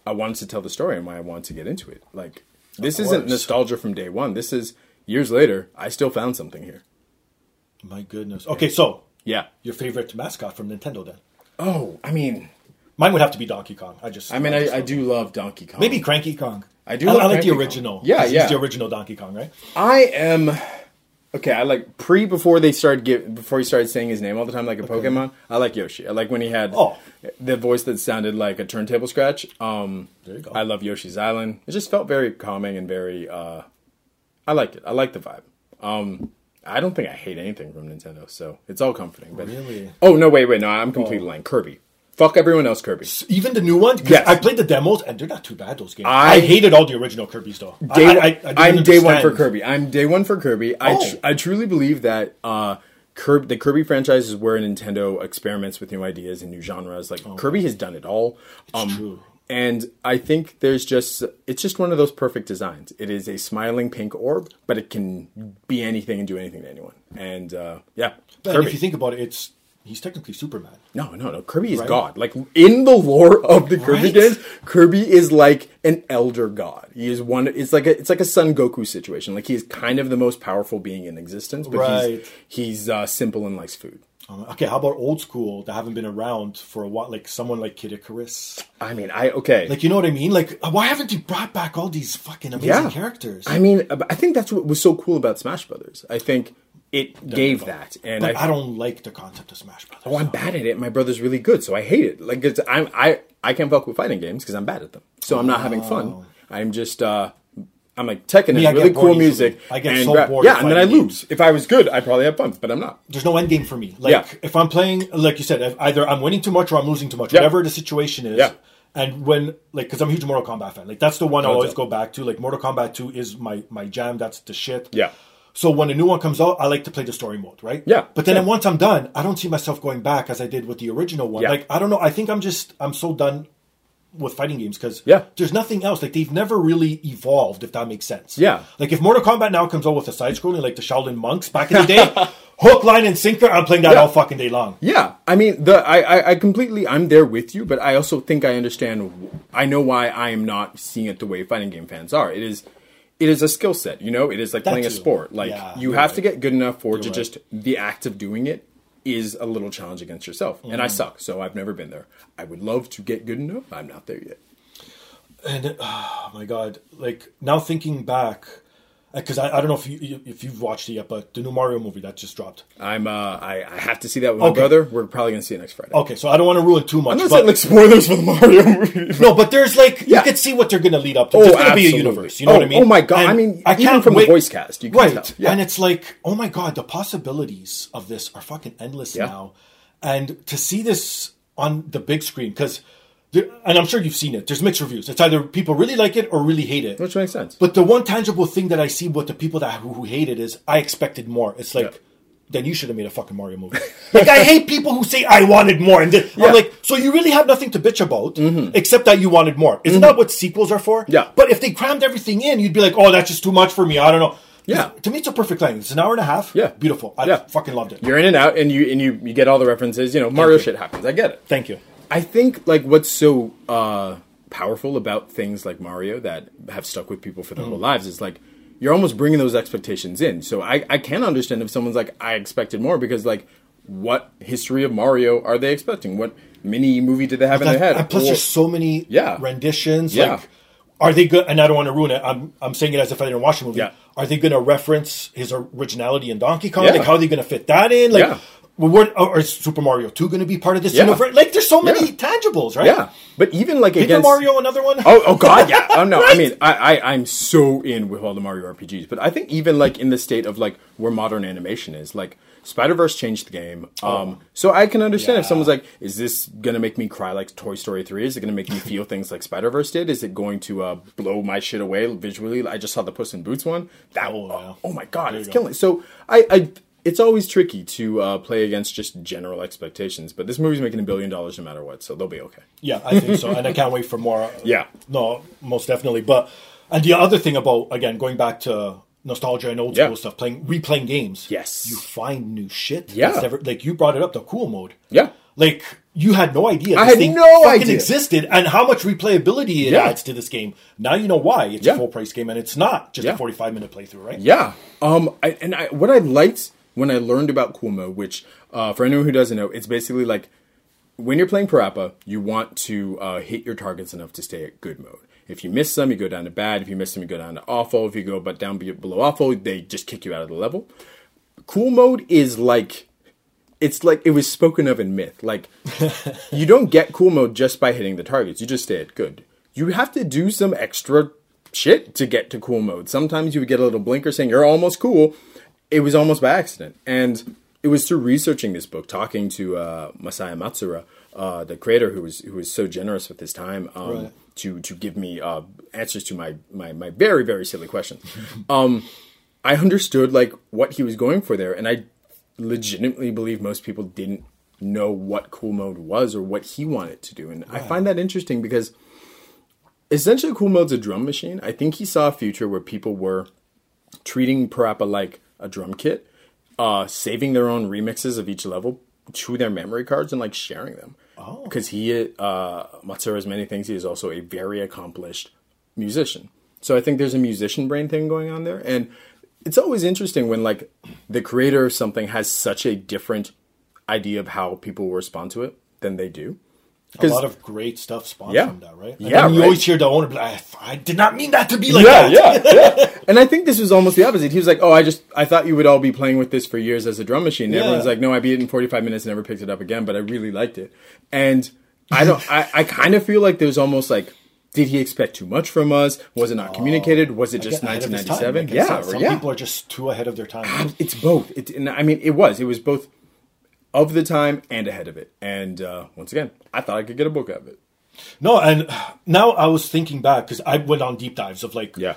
I wanted to tell the story and why I wanted to get into it. Like, this isn't nostalgia from day one. This is years later. I still found something here. my goodness. Okay, so Yeah. your favorite mascot from Nintendo then? Oh, I mean, Mine would have to be Donkey Kong. I just I mean, I, I do love Donkey Kong. maybe Cranky Kong. I do I, I like the Cranky Kong. original. Yeah, 'cause yeah. He's the original Donkey Kong, right? I am okay. I like pre before they started give before he started saying his name all the time like a Pokemon. I like Yoshi. I like when he had Oh. the voice that sounded like a turntable scratch. Um, There you go. I love Yoshi's Island. It just felt very calming and very. Uh, I liked it. I like the vibe. Um, I don't think I hate anything from Nintendo, so it's all comforting. But Really? oh no, wait, wait, no, I'm completely lying. Kirby. Fuck everyone else, Kirby. Even the new one. 'Cause Yes. I played the demos, and they're not too bad. Those games. I- I, hated all the original Kirby's though. Day, I, I, I I'm day one for. Kirby. I'm day one for Kirby. I Oh. tr- I truly believe that uh, Kirby, the Kirby franchise is where Nintendo experiments with new ideas and new genres. Like Kirby has done it all. Um, true. And I think there's just it's just one of those perfect designs. It is a smiling pink orb, but it can be anything and do anything to anyone. And uh, yeah, Kirby. if you think about it, it's he's technically Superman. No, no, no. Kirby is Right? God. Like in the lore of the Kirby Right? games, Kirby is like an elder god. He is one. It's like a it's like a Son Goku situation. Like he is kind of the most powerful being in existence, but Right. he's he's uh, simple and likes food. Um, okay, how about old school that haven't been around for a while, like someone like Kid Icarus? I mean, I okay. Like you know what I mean? Like why haven't you brought back all these fucking amazing characters? I mean, I think that's what was so cool about Smash Brothers. I think it gave that, and I, I, don't like the concept of Smash Brothers. Oh, I'm bad at it. My brother's really good, so I hate it. Like it's I'm I I can't fuck with fighting games because I'm bad at them. So I'm not having fun. I'm just uh I'm like Tekken is really cool music. easily. I get and so rap- bored Yeah, and then I lose. If I was good, I'd probably have fun, but I'm not. There's no end game for me. Like Yeah. if I'm playing, like you said, either I'm winning too much or I'm losing too much, Yeah. whatever the situation is. Yeah. And when like, because I'm a huge Mortal Kombat fan, like that's the one I always go back to. Like Mortal Kombat Two is my my jam. That's the shit. Yeah. So when a new one comes out, I like to play the story mode, right? Yeah, But then same. once I'm done, I don't see myself going back as I did with the original one. Yeah. Like I don't know. I think I'm just I'm so done with fighting games because Yeah. there's nothing else. Like they've never really evolved, if that makes sense. Yeah. Like if Mortal Kombat now comes out with a side scrolling like the Shaolin monks back in the day, *laughs* hook, line, and sinker, I'm playing that Yeah. all fucking day long. Yeah, I mean, the I, I, I completely I'm there with you, but I also think I understand. I know why I am not seeing it the way fighting game fans are. It is, it is a skill set. You know, it is like playing a sport. Like Yeah, you have right. to get good enough for to right. just the act of doing it is a little challenge against yourself. And I Mm. suck, so I've never been there. I would love to get good enough. I'm not there yet. And *sighs* oh my god, like now thinking back, because I, I don't know if you if you've watched it yet, but the new Mario movie that just dropped. I'm uh I, I have to see that with my brother. We're probably gonna see it next Friday. Okay, so I don't want to ruin too much, I'm not but like spoilers for the Mario *laughs* movie. no, but there's like Yeah. you can see what they're going to lead up to. Oh, There's going to be a universe. You know Oh, what I mean? oh my God, And I mean, I even can't from the wait. voice cast, you can right? tell. Yeah. And it's like, oh my god, the possibilities of this are fucking endless Yeah. now. And to see this on the big screen, because, and I'm sure you've seen it. There's mixed reviews. It's either people really like it or really hate it. Which makes sense. But the one tangible thing that I see with the people that who, who hate it is I expected more. It's like. Yeah. Then you should have made a fucking Mario movie. *laughs* like I hate people who say I wanted more, and then, Yeah. Mm-hmm. I'm like, so you really have nothing to bitch about except that you wanted more. Isn't that what sequels are for? Yeah. But if they crammed everything in, you'd be like, oh, that's just too much for me. I don't know. Yeah. To me, it's a perfect length. It's an hour and a half. Yeah. Beautiful. I Yeah. fucking loved it. You're in and out, and you and you you get all the references. You know, Mario you. shit happens. I get it. Thank you. I think like what's so uh, powerful about things like Mario that have stuck with people for their whole lives is like you're almost bringing those expectations in. So I I can understand if someone's like I expected more because like what history of Mario are they expecting? What mini movie did they have in their head? Plus, Or- there's so many Yeah. renditions. Yeah. Like, are they good? And I don't want to ruin it. I'm, I'm saying it as if I didn't watch the movie. Yeah. Are they going to reference his originality in Donkey Kong? Yeah. Like, how are they going to fit that in? Like, Yeah. Well, what, or is Super Mario 2 going to be part of this Yeah. universe? Like, there's so many Yeah. tangibles, right? yeah, but even like Paper against Mario, another one? Oh, oh God, yeah. *laughs* Oh no, I Right? mean, I, I, I'm so in with all the Mario RPGs, but I think even like in the state of like where modern animation is, like Spider Verse changed the game. Um, so I can understand if someone's like, "Is this gonna make me cry like Toy Story 3? Is it gonna make me feel things like Spider Verse did? Is it going to uh, blow my shit away visually? I just saw the Puss in Boots one. That Oh, oh, yeah. oh my God, There it's you go. killing. So I, I, it's always tricky to uh, play against just general expectations, but this movie's making a billion dollars no matter what, so they'll be okay. Yeah, I think so. and I can't wait for more. *laughs* Yeah. No, most definitely. But, and the other thing about, again, going back to nostalgia and old Yeah. school stuff, playing, replaying games. Yes. You find new shit. Yeah. never, like, you brought it up, the cool mode. Yeah. Like you had no idea. I had thing no fucking idea. existed, and how much replayability it Yeah. adds to this game. Now you know why it's Yeah. a full price game, and it's not just a forty-five minute playthrough, right? Yeah. Um. I, and I, what I liked when I learned about cool mode, which uh, for anyone who doesn't know, it's basically like when you're playing Parappa, you want to uh, hit your targets enough to stay at good mode. If you miss some, you go down to bad. If you miss them, you go down to awful. If you go but down be- below awful, they just kick you out of the level. Cool mode is like it's like it was spoken of in myth. Like *laughs* you don't get cool mode just by hitting the targets. You just stay at good. You have to do some extra shit to get to cool mode. Sometimes you would get a little blinker saying you're almost cool. It was almost by accident. And it was through researching this book, talking to uh, Masaya Matsuura, uh, the creator who was who was so generous with his time um, Right. to to give me uh, answers to my, my my very very silly questions. *laughs* um, I understood like what he was going for there, and I legitimately believe most people didn't know what cool mode was or what he wanted to do, and I find that interesting because essentially cool mode's a drum machine. I think he saw a future where people were treating Parappa like a drum kit, uh, saving their own remixes of each level to their memory cards and like sharing them. Oh. Because he, uh, Matsuura is many things. He is also a very accomplished musician. So I think there's a musician brain thing going on there. And it's always interesting when like the creator of something has such a different idea of how people will respond to it than they do. A lot of great stuff spawned Yeah. from that, right? And Yeah, then you right. always hear the owner be like, "I did not mean that to be like yeah, that." yeah, *laughs* yeah. And I think this was almost the opposite. He was like, "Oh, I just I thought you would all be playing with this for years as a drum machine." And Yeah. everyone's like, "No, I beat it in 45 minutes, and never picked it up again, but I really liked it." And I don't. I, I kind of feel like there's almost like, did he expect too much from us? Was it not oh, communicated? Was it just Ahead of his time, 1997? yeah. Some yeah. people are just too ahead of their time. Um, it's both. It, and I mean, it was. It was both of the time and ahead of it. And uh, once again, I thought I could get a book out of it. No, and now I was thinking back because I went on deep dives of like Yeah.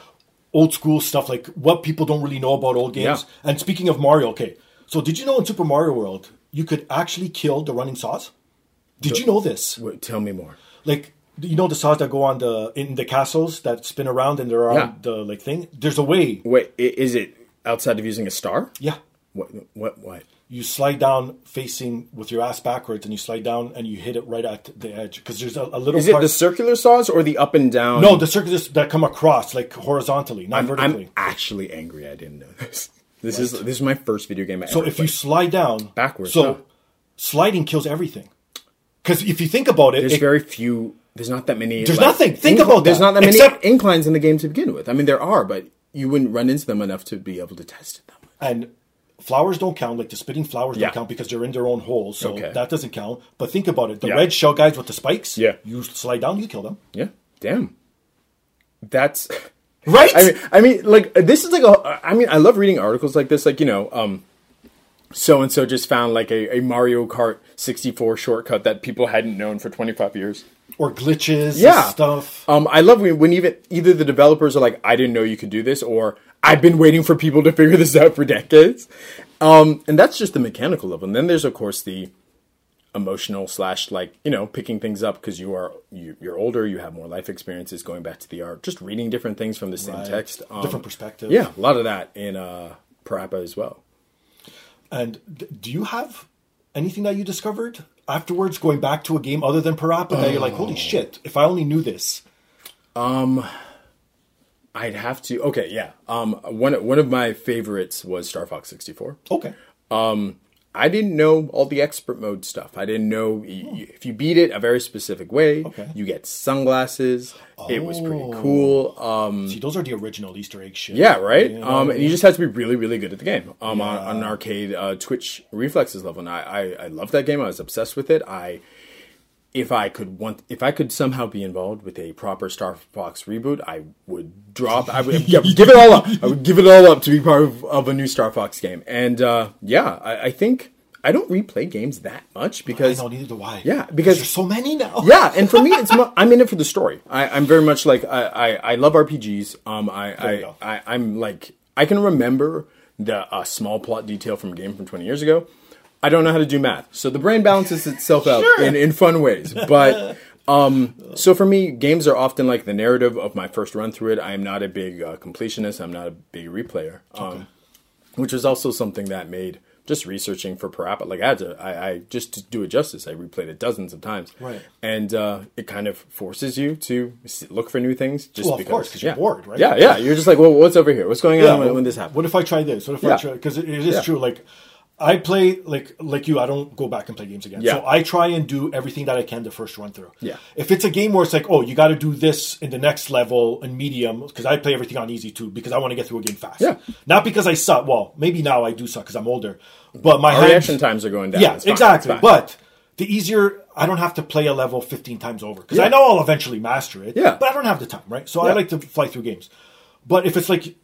old school stuff, like what people don't really know about old games. Yeah. And speaking of Mario, okay, so did you know in Super Mario World you could actually kill the running saws? Did you know this? Wait, tell me more. Like you know the saws that go on the in the castles that spin around and they're on Yeah. the like thing. There's a way. Wait, is it outside of using a star? Yeah, What? What? What? You slide down facing with your ass backwards, and you slide down and you hit it right at the edge because there's a, a little. Is it part- the circular saws or the up and down? no the circuits that come across like horizontally, not I'm, vertically. I'm actually angry. I didn't know this. This is this is my first video game. I So if you slide down Backwards, so huh? sliding kills everything. Because if you think about it, there's it- very few. There's not that many. There's nothing. Think about There's that. not that many Except- inclines in the game to begin with. I mean, there are, but you wouldn't run into them enough to be able to test them. and flowers don't count. Like the spitting flowers Yeah. don't count because they're in their own hole, so Okay. that doesn't count. But think about it: the Yeah. red shell guys with the spikes. Yeah. you slide down, you kill them. Yeah. Damn. That's. *laughs* Right? I mean, I mean, like this is like a. I mean, I love reading articles like this. Like you know, um, so and so just found like a, a Mario Kart 64 shortcut that people hadn't known for 25 years. or glitches, Yeah. and stuff. Um, I love when, when even either the developers are like, "I didn't know you could do this," or "I've been waiting for people to figure this out for decades." Um, and that's just the mechanical level. And then there's of course the emotional slash like you know picking things up because you are you, you're older, you have more life experiences, going back to the art, just reading different things from the same Right. text, um, Different perspective. Yeah, a lot of that in uh, Parappa as well. And do you have anything that you discovered afterwards, going back to a game other than Parappa that you're like, Oh. holy shit! If I only knew this. I'd have to. Okay, yeah. Um, one one of my favorites was Star Fox 64. Okay. Um, I didn't know all the expert mode stuff. I didn't know y- y- if you beat it a very specific way, Okay. you get sunglasses. It was pretty cool. Um, See, those are the original Easter egg shit. yeah, right. You Um, and you just have to be really, really good at the game. Um, on, on an arcade uh, Twitch reflexes level, and I, I, I loved that game. I was obsessed with it. I, if I could want, if I could somehow be involved with a proper Star Fox reboot, I would drop. I would yeah, give it all up. I would give it all up to be part of, of a new Star Fox game. And uh, yeah, I, I think I don't replay games that much I because know neither do I. Yeah, because- there's so many now. yeah, and for me, it's *laughs* mo- I'm in it for the story. I, I'm very much like I, I, I love RPGs. Um, I, I. I I'm like I can remember the uh, small plot detail from a game from 20 years ago. I don't know how to do math, so the brain balances itself out Sure. in, in fun ways. But *laughs* um, so for me, games are often like the narrative of my first run through it. I am not a big uh, completionist. I'm not a big replayer. Um, which was also something that made just researching for Parappa like I had to I, I just to do it justice I replayed it dozens of times Right. and uh, it kind of forces you to look for new things just Well, of because course, 'cause you're bored, right? yeah yeah you're just like well what's over here what's going on when, when this happens What if I try this? What if I Yeah. try? Because it, it is Yeah. true. Like I play like like you. I don't go back and play games again. Yeah. So I try and do everything that I can the first run through. Yeah. If it's a game where it's like, oh, you got to do this in the next level and medium, because I play everything on easy too, because I want to get through a game fast. Yeah. Not because I suck. Well, maybe now I do suck because I'm older. But my hand- reaction times are going down yeah, fine, exactly. But the easier, I don't have to play a level 15 times over because Yeah. I know I'll eventually master it. Yeah. But I don't have the time, right? So I like to fly through games. But if it's like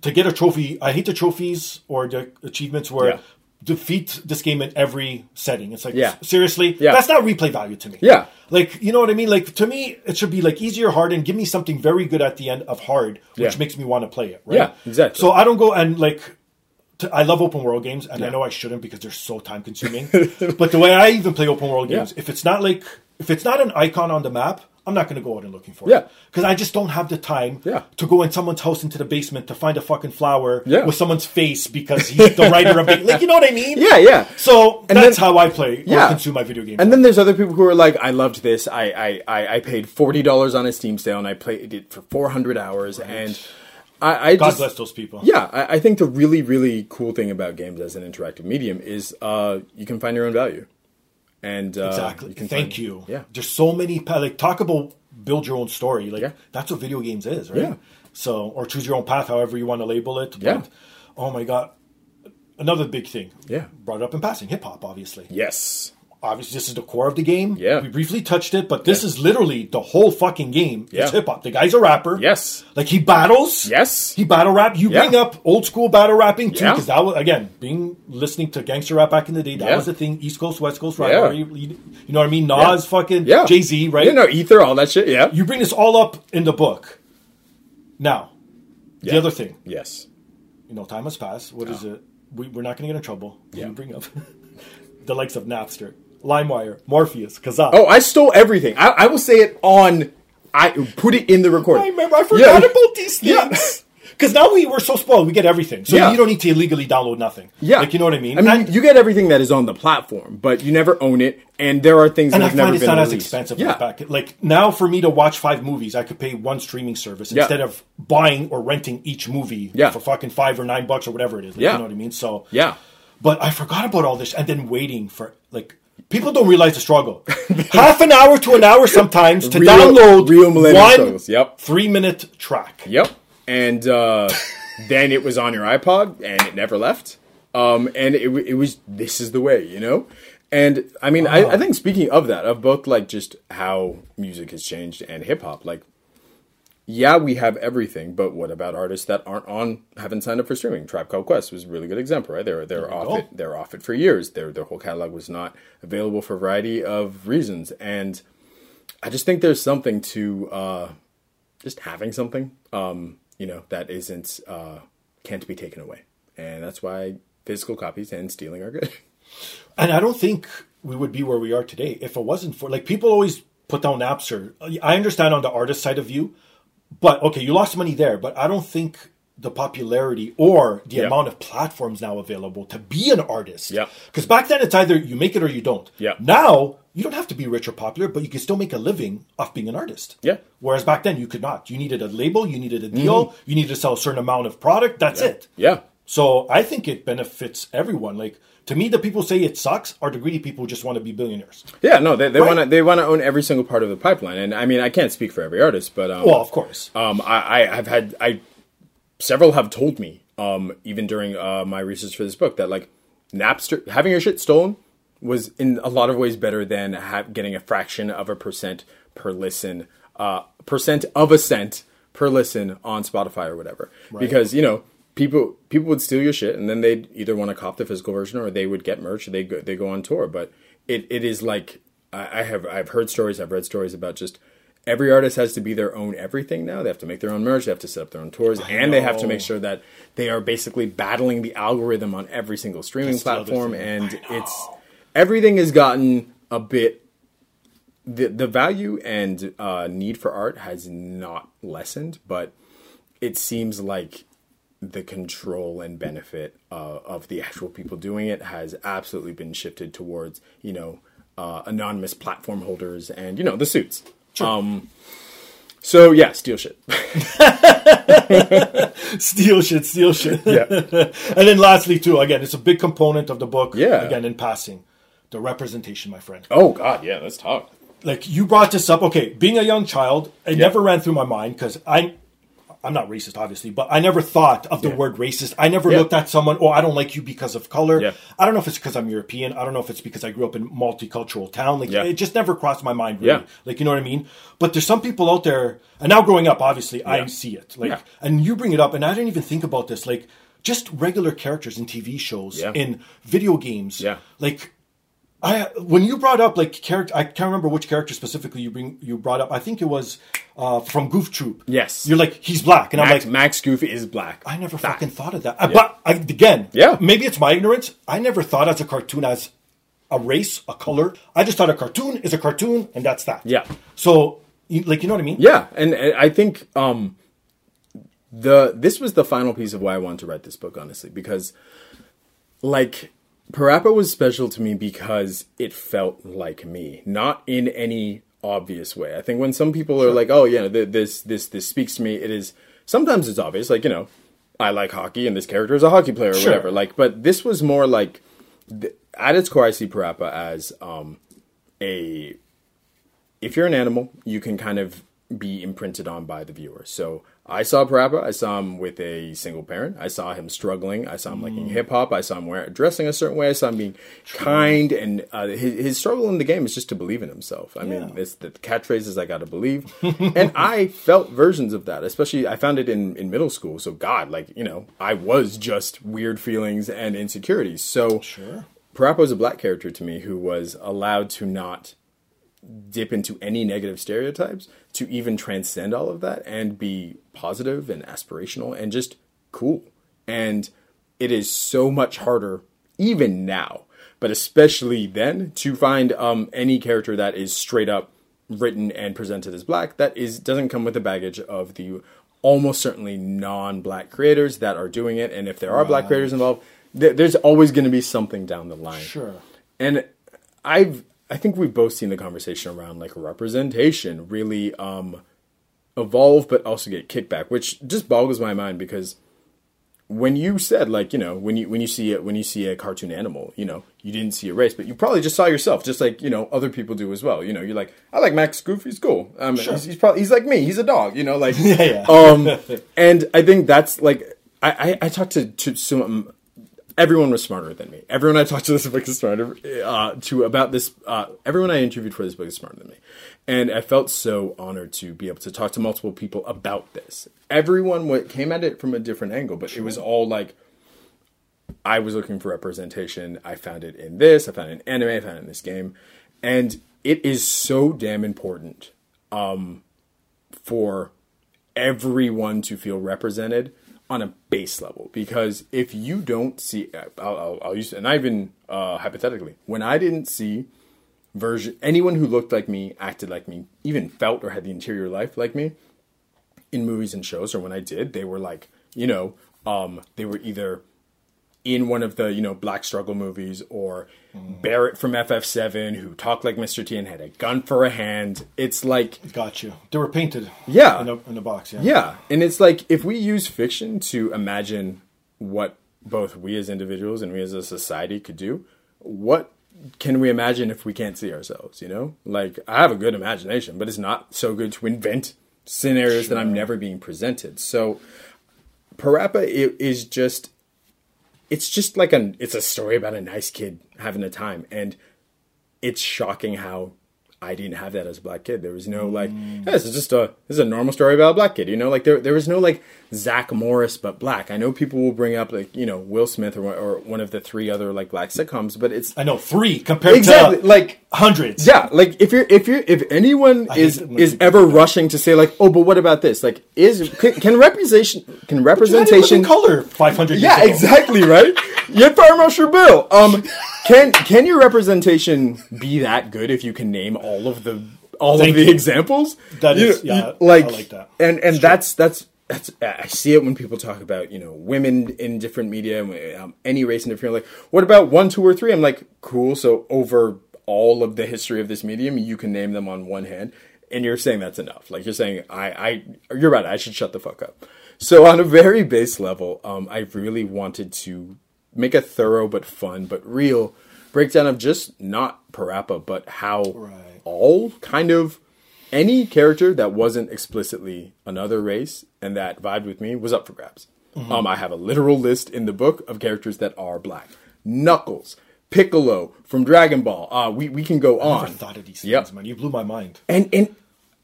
to get a trophy, I hate the trophies or the achievements where Yeah. Defeat this game in every setting. It's like Yeah. seriously, Yeah. that's not replay value to me. Yeah. Like you know what I mean? Like to me, it should be like easier, hard, and give me something very good at the end of hard, which Yeah. makes me want to play it. Right? Yeah, exactly. So I don't go and like to, I love open world games, and I know I shouldn't because they're so time consuming. *laughs* but the way I even play open world games, if it's not like if it's not an icon on the map, I'm not going to go out and looking for Yeah. it because I just don't have the time Yeah. to go in someone's house into the basement to find a fucking flower Yeah. with someone's face because he's the writer of it. *laughs* Like you know what I mean? yeah yeah So And that's then- how I play Yeah. consume my video games. And then there's other people who are like, I loved this. I I, I, I paid forty dollars on a Steam sale and I played it for four hundred hours. And I, I God just bless those people. yeah, I, I think the really really cool thing about games as an interactive medium is uh, you can find your own value. And uh, Exactly. you Thank find- you. Yeah. There's so many like talk about build your own story. Like Yeah. that's what video games is, right? Yeah. So or choose your own path, however you want to label it. But, Yeah. Oh my god. Another big thing. Yeah. Brought up in passing. Hip hop, obviously. Yes. Obviously, this is the core of the game. Yeah. We briefly touched it, but this is literally the whole fucking game. Yeah. It's hip hop. The guy's a rapper. Yes. Like he battles. Yes. He battle rap. You Yeah. bring up old school battle rapping too, Yeah. because that was again being listening to gangster rap back in the day. That Yeah. was the thing. East Coast, West Coast Yeah. rivalry. You, know what I mean? Nas, fucking Yeah. Jay Z, right? You know, ether, all that shit. Yeah. You bring this all up in the book. Now, the other thing, yes. you know, time has passed. What is it? We, we're not going to get in trouble. Yeah. You bring up *laughs* the likes of Napster. LimeWire, Morpheus, Kazaa. Oh, I stole everything. I, I will say it on. I put it in the recording. I remember. I forgot Yeah. about these Yeah. things. *laughs* Because now we we're so spoiled, we get everything. So Yeah. you don't need to illegally download nothing. Yeah, like you know what I mean. I mean, and, you get everything that is on the platform, but you never own it, and there are things and that I have never find it's not as expensive. Yeah, back. Like now, for me to watch five movies, I could pay one streaming service Yeah. instead of buying or renting each movie Yeah. for fucking five or nine bucks or whatever it is. Like, Yeah. you know what I mean. So yeah. But I forgot about all this, and then waiting for like people don't realize the struggle. *laughs* Half an hour to an hour sometimes to Real- download real one struggles, yep. three minute track. Yep. And uh, *laughs* then it was on your iPod, and it never left. Um, and it, it was this is the way, you know. And I mean, I, I think speaking of that, of both like just how music has changed and hip hop, like yeah, we have everything, but what about artists that aren't on, haven't signed up for streaming? Tribe Called Quest was a really good example, right? They're they were off go. it. They were off it for years. Their their whole catalog was not available for a variety of reasons, and I just think there's something to uh, just having something, um, you know, that isn't uh, can't be taken away, and that's why physical copies and stealing are good. *laughs* And I don't think we would be where we are today if it wasn't for like people always put down Napster. I understand on the artist side of view, but okay, you lost money there, but I don't think the popularity or the Yeah. amount of platforms now available to be an artist. Yeah. Because back then it's either you make it or you don't. Yeah. Now you don't have to be rich or popular, but you can still make a living off being an artist. Yeah. Whereas back then you could not. You needed a label, you needed a deal, mm-hmm. you needed to sell a certain amount of product. That's it. yeah, So I think it benefits everyone. Like to me, the people say it sucks are the greedy people who just want to be billionaires. yeah. No, they, they Right. want to they want to own every single part of the pipeline, and I mean, I can't speak for every artist, but um, Well, of course. Um, I, I have had I several have told me, um, even during uh, my research for this book, that like Napster having your shit stolen was in a lot of ways better than ha- getting a fraction of a percent per listen, uh, percent of a cent per listen on Spotify or whatever. Because you know people people would steal your shit and then they'd either want to cop the physical version or they would get merch they go, they go on tour. But it, it is like I, I have I've heard stories, I've read stories about just every artist has to be their own everything now. They have to make their own merch, they have to set up their own tours, and they have to make sure that they are basically battling the algorithm on every single streaming That's platform. And it's everything has gotten a bit. The, the value and uh, need for art has not lessened, but it seems like the control and benefit uh, of the actual people doing it has absolutely been shifted towards you know uh, anonymous platform holders and you know the suits. Um, so yeah, steal shit. *laughs* steal shit, steal shit. yeah, *laughs* and then lastly, too, again, it's a big component of the book. Yeah. Again, in passing, the representation, my friend. Oh God, yeah. Let's talk. Like you brought this up. Okay, being a young child, it Yeah. never ran through my mind because I. I'm not racist, obviously, but I never thought of the Yeah. word racist. I never Yeah. looked at someone, oh, I don't like you because of color. Yeah. I don't know if it's because I'm European. I don't know if it's because I grew up in multicultural town. Like it just never crossed my mind. Really. Yeah. Like you know what I mean? But there's some people out there, and now growing up, obviously, I see it. Like, Yeah. and you bring it up, and I didn't even think about this. Like, just regular characters in TV shows, Yeah. in video games. Yeah. Like, I when you brought up like character, I can't remember which character specifically you bring you brought up. I think it was uh, from Goof Troop. Yes. you're like he's black, and I'm like. Max Goof is black. I never fucking thought of that. Uh, But I, again, Yeah. maybe it's my ignorance. I never thought as a cartoon as a race, a color. I just thought a cartoon is a cartoon, and that's that. Yeah. So, you, like, you know what I mean? Yeah, and, and I think um, the this was the final piece of why I wanted to write this book, honestly, because like Parappa was special to me because it felt like me, not in any obvious way. I think when some people are like, "Oh, yeah, th- this this this speaks to me," it is sometimes it's obvious, like you know, I like hockey and this character is a hockey player or Sure. whatever. Like, but this was more like th- at its core, I see Parappa as um, a if you're an animal, you can kind of be imprinted on by the viewer. So I saw Parappa. I saw him with a single parent. I saw him struggling. I saw him liking hip hop. I saw him wearing, dressing a certain way. I saw him being kind. And uh, his, his struggle in the game is just to believe in himself. I mean, it's the catchphrase is "I got to believe," *laughs* and I felt versions of that. Especially, I found it in in middle school. So God, like you know, I was just weird feelings and insecurities. So Sure. Parappa was a black character to me who was allowed to not dip into any negative stereotypes to even transcend all of that and be positive and aspirational and just cool. And it is so much harder, even now, but especially then to find um, any character that is straight up written and presented as black that is doesn't come with the baggage of the almost certainly non-black creators that are doing it, and if there are black creators involved, th- there's always going to be something down the line. Sure. And I've I think we've both seen the conversation around like representation really um evolve but also get kickback, which just boggles my mind because when you said like, you know, when you when you see it when you see a cartoon animal, you know, you didn't see a race, but you probably just saw yourself, just like, you know, other people do as well. You know, you're like, I like Max Goof, he's cool. Um he's, he's probably he's like me, he's a dog, you know, like *laughs* Yeah, yeah. um and I think that's like I, I, I talked to, to some everyone was smarter than me. Everyone I talked to this book is smarter uh, to about this. Uh, everyone I interviewed for this book is smarter than me, and I felt so honored to be able to talk to multiple people about this. Everyone came at it from a different angle, but it was all like I was looking for representation. I found it in this. I found it in anime. I found it in this game, and it is so damn important um, for everyone to feel represented on a base level because if you don't see I'll, I'll, I'll use and I even uh, hypothetically when I didn't see version anyone who looked like me acted like me even felt or had the interior life like me in movies and shows or when I did they were like you know um, they were either in one of the you know black struggle movies or Barret from FF7 who talked like Mr. T and had a gun for a hand it's like Got you. They were painted. Yeah. In the, in the box. Yeah. yeah, and it's like if we use fiction to imagine what both we as individuals and we as a society could do, what can we imagine if we can't see ourselves? You know, like I have a good imagination, but it's not so good to invent scenarios that I'm never being presented. So, Parappa is just it's just like a it's a story about a nice kid having a time and it's shocking how I didn't have that as a black kid. There was no like, Mm. "Hey, this is just a this is a normal story about a black kid. You know, like there there was no like Zach Morris but black. I know people will bring up like you know Will Smith or one- or one of the three other like black sitcoms, but it's I know three compared exactly to like hundreds. yeah, like if you're if you're if anyone hate is is ever rushing to say like, oh, but what about this? Like, is can, can representation can representation color 500 yeah, ago. exactly, right? *laughs* Yet Paramount Bill. Um, can can your representation be that good if you can name all of the all Thank of the you. examples? That You is- know, yeah, like, I like that. And and that's that's that's I see it when people talk about you know women in different media, um, any race in different. Like, what about one, two, or three? I'm like, cool. So over all of the history of this medium, you can name them on one hand, and you're saying that's enough. Like you're saying, I, I, you're right. I should shut the fuck up. So on a very base level, um, I really wanted to make a thorough but fun but real breakdown of just not Parappa, but how Right. All kind of any character that wasn't explicitly another race and that vibed with me was up for grabs. Um, I have a literal list in the book of characters that are black. Knuckles, Piccolo from Dragon Ball. Uh, we we can go I on. never thought of these Yep. man. You blew my mind. And and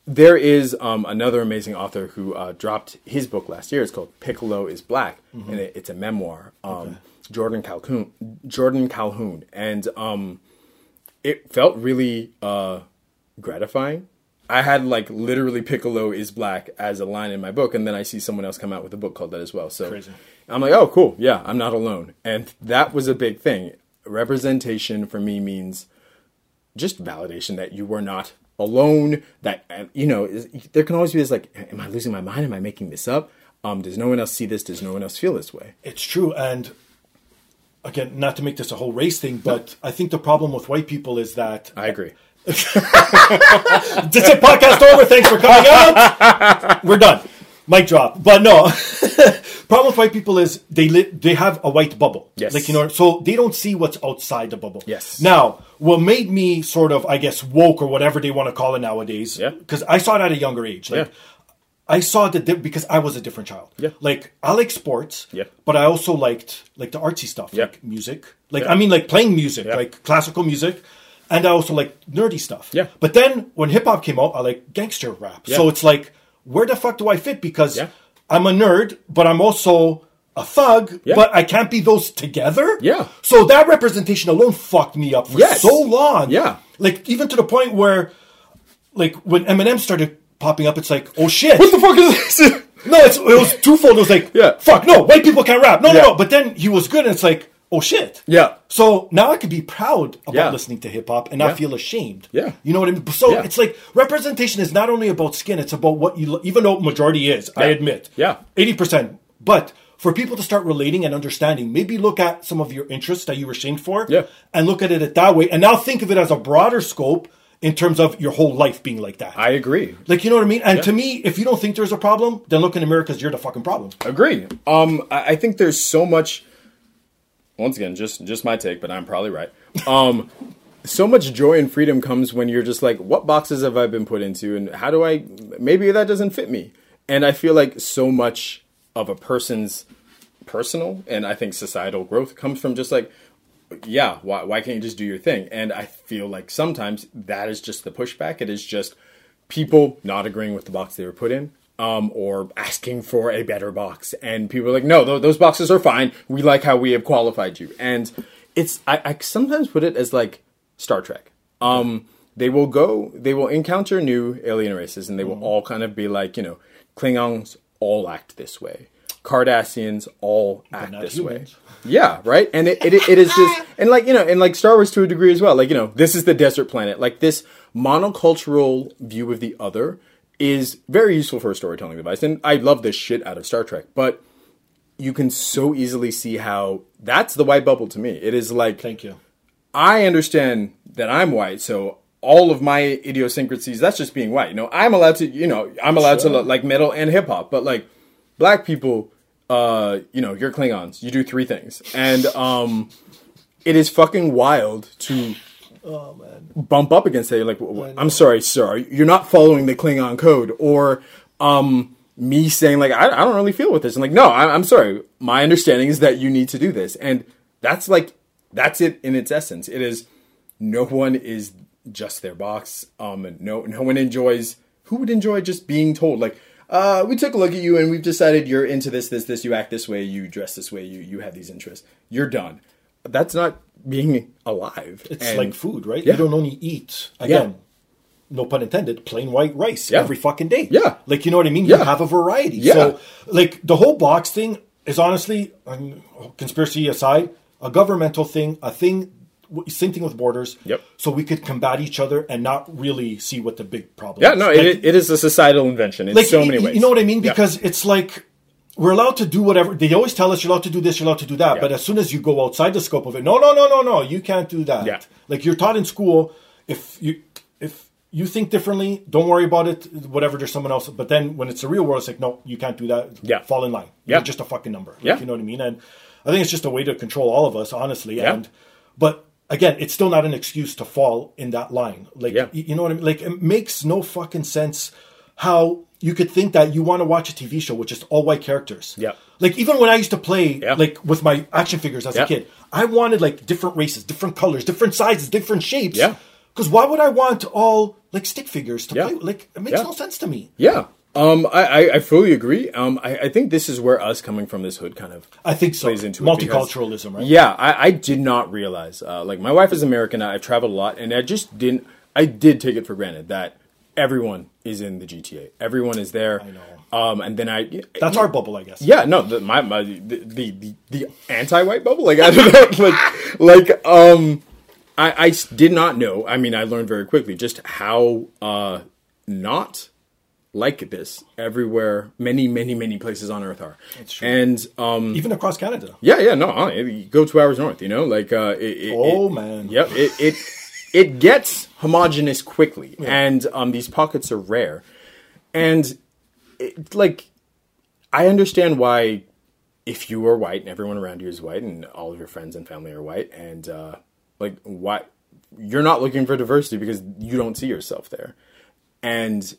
there is um, another amazing author who uh, dropped his book last year. It's called Piccolo is Black, and it, it's a memoir. Um, Jordan Calhoun. Jordan Calhoun, and um, it felt really uh, gratifying. I had like literally Piccolo is black as a line in my book, and then I see someone else come out with a book called that as well. So Crazy. I'm like, oh, cool, yeah, I'm not alone, and that was a big thing. Representation for me means just validation that you were not alone. That you know, there can always be this like, am I losing my mind? Am I making this up? Um, does no one else see this? Does no one else feel this way? It's true. And again, not to make this a whole race thing, but I think the problem with white people is that I agree. *laughs* This is podcast over. Thanks for coming out. We're done. Mic drop. But no, *laughs* problem with white people is they li- they have a white bubble. Yes. Like you know, so they don't see what's outside the bubble. Yes. Now, what made me sort of, I guess, woke or whatever they want to call it nowadays. Yeah. Because I saw it at a younger age. Like, Yeah. I saw the because I was a different child. Yeah. Like I like sports. Yeah. But I also liked like the artsy stuff, Yeah. like music. Like Yeah. I mean, like playing music, Yeah. like classical music. And I also like nerdy stuff. Yeah. But then when hip hop came out, I like gangster rap. Yeah. So it's like, where the fuck do I fit? Because Yeah. I'm a nerd, but I'm also a thug, Yeah. but I can't be those together. Yeah. So that representation alone fucked me up for Yes. so long. Yeah. Like even to the point where, like when Eminem started popping up, it's like, oh shit. What the fuck is this? No, it's, it was twofold. It was like, Yeah. fuck, no, white people can't rap. No, no, no. But then he was good, and it's like, oh shit. Yeah. So now I could be proud about Yeah. listening to hip hop and not Yeah. feel ashamed. Yeah. You know what I mean? So Yeah. it's like representation is not only about skin, it's about what you, even though majority is, I admit. Yeah. 80%. But for people to start relating and understanding, maybe look at some of your interests that you were ashamed for Yeah. and look at it that way. And now think of it as a broader scope in terms of your whole life being like that. I agree. like, you know what I mean? And to me, if you don't think there's a problem, then look in the mirror because you're the fucking problem. Agree. Um, I think there's so much. Once again, just just my take, but I'm probably right. Um, so much joy and freedom comes when you're just like, what boxes have I been put into, and how do I? Maybe that doesn't fit me. And I feel like so much of a person's personal and I think societal growth comes from just like, yeah, why why can't you just do your thing? And I feel like sometimes that is just the pushback. It is just people not agreeing with the box they were put in. Um, or asking for a better box, and people are like, "No, th- those boxes are fine. We like how we have qualified you." And it's I, I sometimes put it as like Star Trek. Um, they will go, they will encounter new alien races, and they will all kind of be like, you know, Klingons all act this way, Cardassians all act this humans. way. *laughs* Yeah, right. And it, it it is just *laughs* and like you know and like Star Wars to a degree as well. Like you know this is the desert planet. Like this monocultural view of the other is very useful for a storytelling device. And I love this shit out of Star Trek, but you can so easily see how that's the white bubble to me. It is like Thank you. I understand that I'm white, so all of my idiosyncrasies, that's just being white. You know, I'm allowed to, you know, I'm allowed Sure. to like metal and hip hop, but like black people, uh, you know, you're Klingons. You do three things. And um it is fucking wild to Oh, man. bump up against that. You're like, "W- w- I'm sorry, sir, you're not following the Klingon code, or um, me saying like, I, I don't really feel with this. And like, no, I, I'm sorry. My understanding is that you need to do this, and that's like, that's it in its essence. It is no one is just their box. Um, and no, no one enjoys. Who would enjoy just being told like? Uh, we took a look at you and we've decided you're into this, this, this. You act this way. You dress this way. You you have these interests. You're done. That's not being alive. It's And- like food, right? Yeah. You don't only eat, again, no pun intended, plain white rice Yeah. every fucking day. Yeah. Like, you know what I mean? You have a variety. Yeah. So, like, the whole box thing is honestly, um, conspiracy aside, a governmental thing, a thing, same thing with borders. Yep. So we could combat each other and not really see what the big problem Yeah, is. no, Like, it, it is a societal invention in like so many ways. You know what I mean? Yeah. Because it's like we're allowed to do whatever. They always tell us you're allowed to do this, you're allowed to do that. Yeah. But as soon as you go outside the scope of it, no, no, no, no, no, you can't do that. Yeah. Like you're taught in school, if you if you think differently, don't worry about it. Whatever, there's someone else. But then when it's the real world, it's like, no, you can't do that. Yeah. fall in line. Yeah. You're just a fucking number. Like, Yeah. you know what I mean? And I think it's just a way to control all of us, honestly. Yeah. And but again, it's still not an excuse to fall in that line. Like Yeah. you know what I mean? Like it makes no fucking sense how you could think that you want to watch a TV show with just all white characters. Yeah. Like even when I used to play Yeah. like with my action figures as Yeah. a kid, I wanted like different races, different colors, different sizes, different shapes. Yeah. Because why would I want all like stick figures to Yeah. play? Like it makes no sense to me. yeah, um, I, I, I fully agree. Um, I, I think this is where us coming from this hood kind of I think so. plays into it because- Multiculturalism, right? Yeah, I, I did not realize. Uh, like my wife is American. I've traveled a lot, and I just didn't. I did take it for granted that everyone is in the GTA. Everyone is there. I know. Um, and then I. That's our bubble, I guess. Yeah, no, the, my, my the, the, the, the anti-white bubble, like *laughs* I don't know, like like um, I, I did not know. I mean, I learned very quickly just how uh not like this everywhere. Many, many, many places on Earth are. It's true. And um, Even across Canada. yeah, yeah, no, go two hours north. You know, like uh, it, it, Oh it- man. Yep, it it it gets homogenous quickly, and um, these pockets are rare, and it, like I understand why if you are white and everyone around you is white and all of your friends and family are white, and uh, like why you're not looking for diversity because you don't see yourself there, and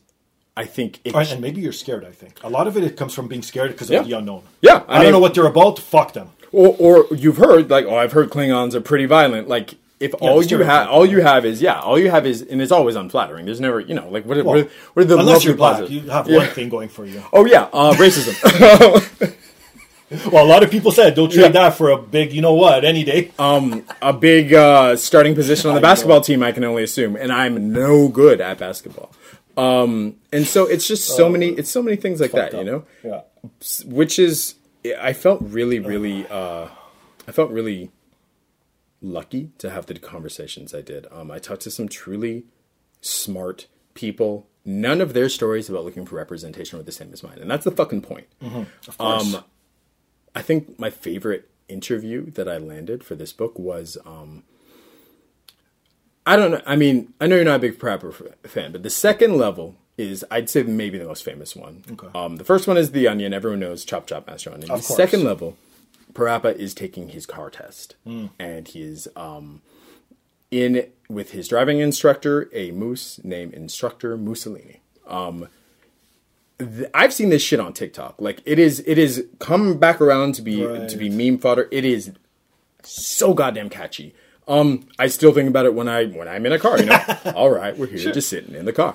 I think it. And maybe you're scared. I think a lot of it, it comes from being scared because Yeah. of the unknown. Yeah, I, I don't know what they're about. Fuck them. or, or you've heard like oh I've heard Klingons are pretty violent like if all you have all you have is yeah all you have is and it's always unflattering there's never you know like what are, what what are the Unless you're black, positives? you have Yeah. one thing going for you. oh yeah uh, racism *laughs* *laughs* Well, a lot of people said don't trade Yeah. that for a big, you know what, any day. um a big uh, starting position on the I know. basketball team I can only assume and I'm no good at basketball um and so it's just so many it's so many things like that you know Yeah. which is I felt really really uh I felt really lucky to have the conversations I did. Um, I talked to some truly smart people. None of their stories about looking for representation were the same as mine, and that's the fucking point. Of course. Um, I think my favorite interview that I landed for this book was um, I don't know. I mean, I know you're not a big Parappa f- fan, but the second level is I'd say maybe the most famous one. Okay. Um, the first one is the Onion. Everyone knows Chop Chop Master Onion. Of the course. second level, Parappa is taking his car test, Hmm. and he is um, in with his driving instructor, a moose named Instructor Mooselini. Um, th- I've seen this shit on TikTok. Like it is, it is come back around to be Right. to be meme fodder. It is so goddamn catchy. Um, I still think about it when I when I'm in a car. You know, *laughs* all right, we're here just sitting in the car,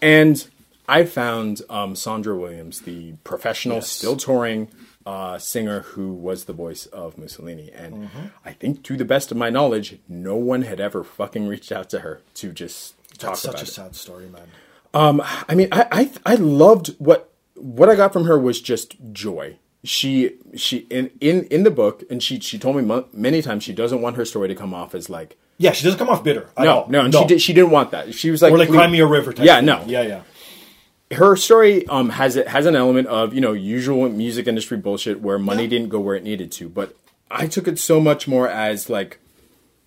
and I found um, Sandra Williams, the professional, Yes. still touring uh, singer who was the voice of Mooselini, and Mm-hmm. I think, to the best of my knowledge, no one had ever fucking reached out to her to just talk That's about such a it. sad story, man. I mean, I, I I loved what what I got from her was just joy. She she in in in the book, and she she told me mo- many times she doesn't want her story to come off as like Yeah, she doesn't come off bitter. no all. no, and she did, she didn't want that. She was like or like please- a River type. Yeah, no, Yeah, yeah. Her story um has it has an element of you know usual music industry bullshit where money didn't go where it needed to, but I took it so much more as like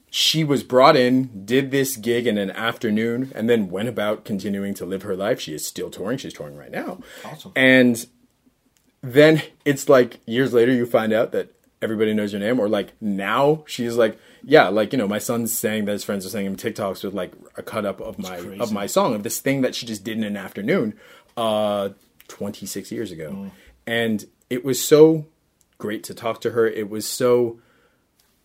she was brought in, did this gig in an afternoon, and then went about continuing to live her life. She is still touring. She's touring right now. Awesome. And then it's like years later you find out that everybody knows your name, or like now she's like, yeah, like you know, my son's saying that his friends are saying him TikToks with like a cut up of my of my song of this thing that she just did in an afternoon, uh, twenty six years ago, Mm. and it was so great to talk to her. It was so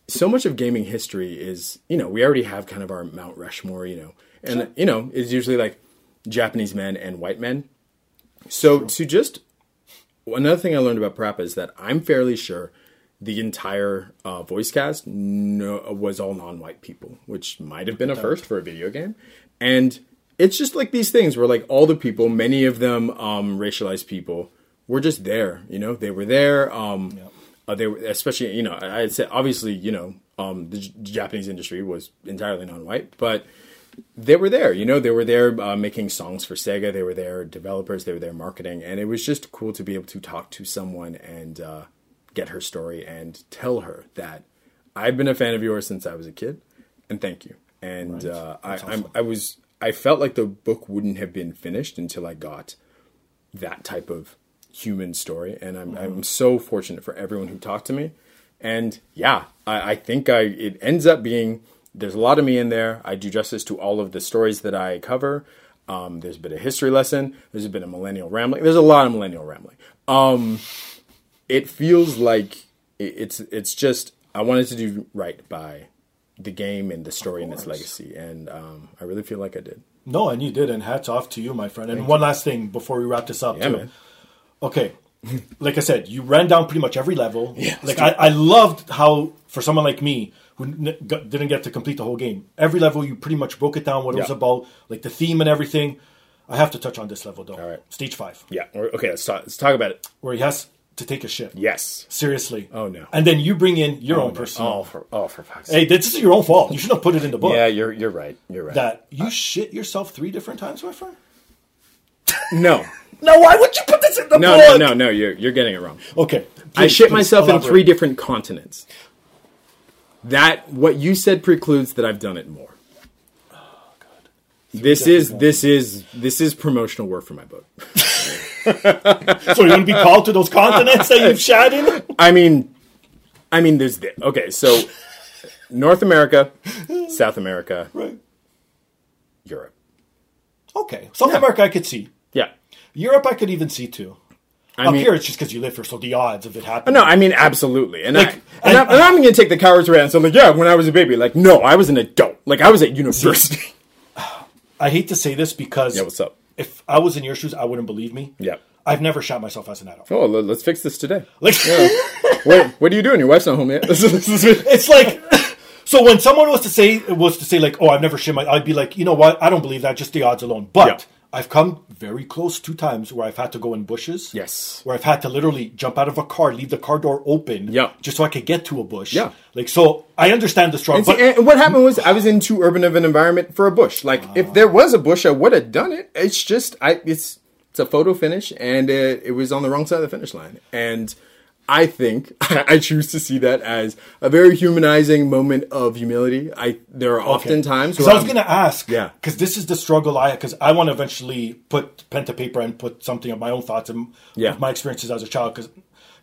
so much of gaming history is you know we already have kind of our Mount Rushmore, you know, and you know it's usually like Japanese men and white men. So to just another thing I learned about Parappa is that I'm fairly sure the entire uh, voice cast no, was all non-white people, which might have been a first for a video game. And it's just like these things where like all the people, many of them um, racialized people, were just there. You know, they were there. Um, uh, they were especially you know I- I'd say obviously you know um, the J- Japanese industry was entirely non-white, but they were there. You know, they were there uh, making songs for Sega. They were there developers. They were there marketing, and it was just cool to be able to talk to someone and uh, get her story and tell her that I've been a fan of yours since I was a kid, and thank you. And uh, I, I'm, I was I felt like the book wouldn't have been finished until I got that type of human story, and I'm I'm so fortunate for everyone who talked to me. And yeah, I, I think I it ends up being there's a lot of me in there. I do justice to all of the stories that I cover. Um, there's a bit of history lesson. There's a bit of millennial rambling. There's a lot of millennial rambling. Um, it feels like it's it's just I wanted to do right by the game and the story and its legacy, and um, I really feel like I did. No, and you did, and hats off to you, my friend. And one last thing before we wrap this up, Yeah, too. man. Okay, *laughs* like I said, you ran down pretty much every level. Yeah, like I, I loved how for someone like me who n- didn't get to complete the whole game, every level you pretty much broke it down what it was about, like the theme and everything. I have to touch on this level though. All right. Stage five, Yeah. Okay. Let's talk. Let's talk about it. where he has to take a shit. Yes. Seriously. Oh, no. And then you bring in your oh, own no. personal. Oh, for oh, for fuck's sake. Hey, this is your own fault. You shouldn't have put it in the book. Yeah, you're you're right. You're right. That you uh, shit yourself three different times, my friend. no. *laughs* No, why would you put this in the No, book? no, no, no. You're you're getting it wrong. Okay. I shit please myself in three different continents. That what you said precludes that I've done it more. Oh, God. This is this is this is promotional work for my book. *laughs* *laughs* So you wouldn't be called to those continents that you've shat in? I mean, I mean, there's the, okay. So North America, South America, Right. Europe. Okay. South America I could see. Yeah. Europe I could even see too. I Up mean, here it's just because you live here, so the odds of it happening. no, I mean absolutely, and Like, I, and, I, and I'm going to take the cowards way around. So like, yeah, when I was a baby, like, no, I was an adult. Like, I was at university. *sighs* I hate to say this because yeah, what's up? If I was in your shoes, I wouldn't believe me. Yeah. I've never shot myself as an adult. Oh, let's fix this today. *laughs* Like Wait, what are you doing? Your wife's not home yet. This is- this is- it's like *laughs* so when someone was to say was to say like, oh, I've never shit my I'd be like, you know what, I don't believe that, just the odds alone. But Yeah. I've come very close two times where I've had to go in bushes. Yes. Where I've had to literally jump out of a car, leave the car door open. Yeah. Just so I could get to a bush. Yeah. Like so, I understand the struggle. But and what happened was I was in too urban of an environment for a bush. Like if there was a bush, I would have done it. It's just I it's it's a photo finish, and it, it was on the wrong side of the finish line. And I think *laughs* I choose to see that as a very humanizing moment of humility. I there are often times Because I was going to ask, Yeah. because this is the struggle I, because I want to eventually put pen to paper and put something of my own thoughts and Yeah. my experiences as a child. Because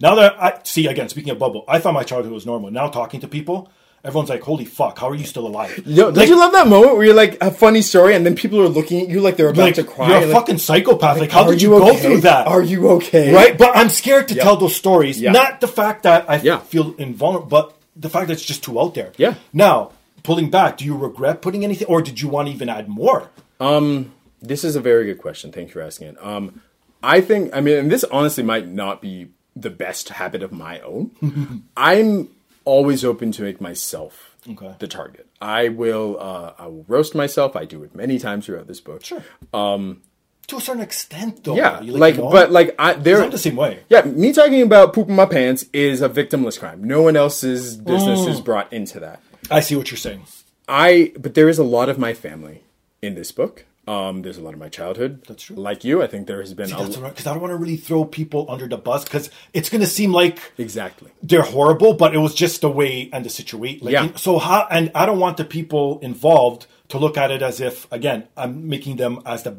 now that I see again, speaking of bubble, I thought my childhood was normal. Now talking to people, everyone's like, "Holy fuck, how are you still alive?" *laughs* Yo, Like- you love that moment where you're like a funny story, and then people are looking at you like they're about Like, to cry? you're a like, fucking psychopath. Like, how did you, go okay? through that? Are you okay? right? But I'm scared to tell those stories. Yeah. Not the fact that I Yeah. feel invulnerable, but the fact that it's just too out there. Yeah. Now, pulling back, do you regret putting anything, or did you want to even add more? Um, This is a very good question. Thank you for asking it. Um, I think, I mean, and this honestly might not be the best habit of my own. *laughs* I'm always open to make myself Okay. the target. I will, uh, I will roast myself. I do it many times throughout this book. Sure. to a certain extent, though. Yeah, You like, know? but like, I there. I'm the same way. Yeah, me talking about pooping my pants is a victimless crime. No one else's business Mm. is brought into that. I see what you're saying. I but there is a lot of my family in this book. Um, there's a lot of my childhood. That's true. Like you, I think there has been See, a that's because I don't want to really throw people under the bus because it's going to seem like exactly. they're horrible, but it was just the way and the situation. Like, Yeah. So how? And I don't want the people involved to look at it as if, again, I'm making them as the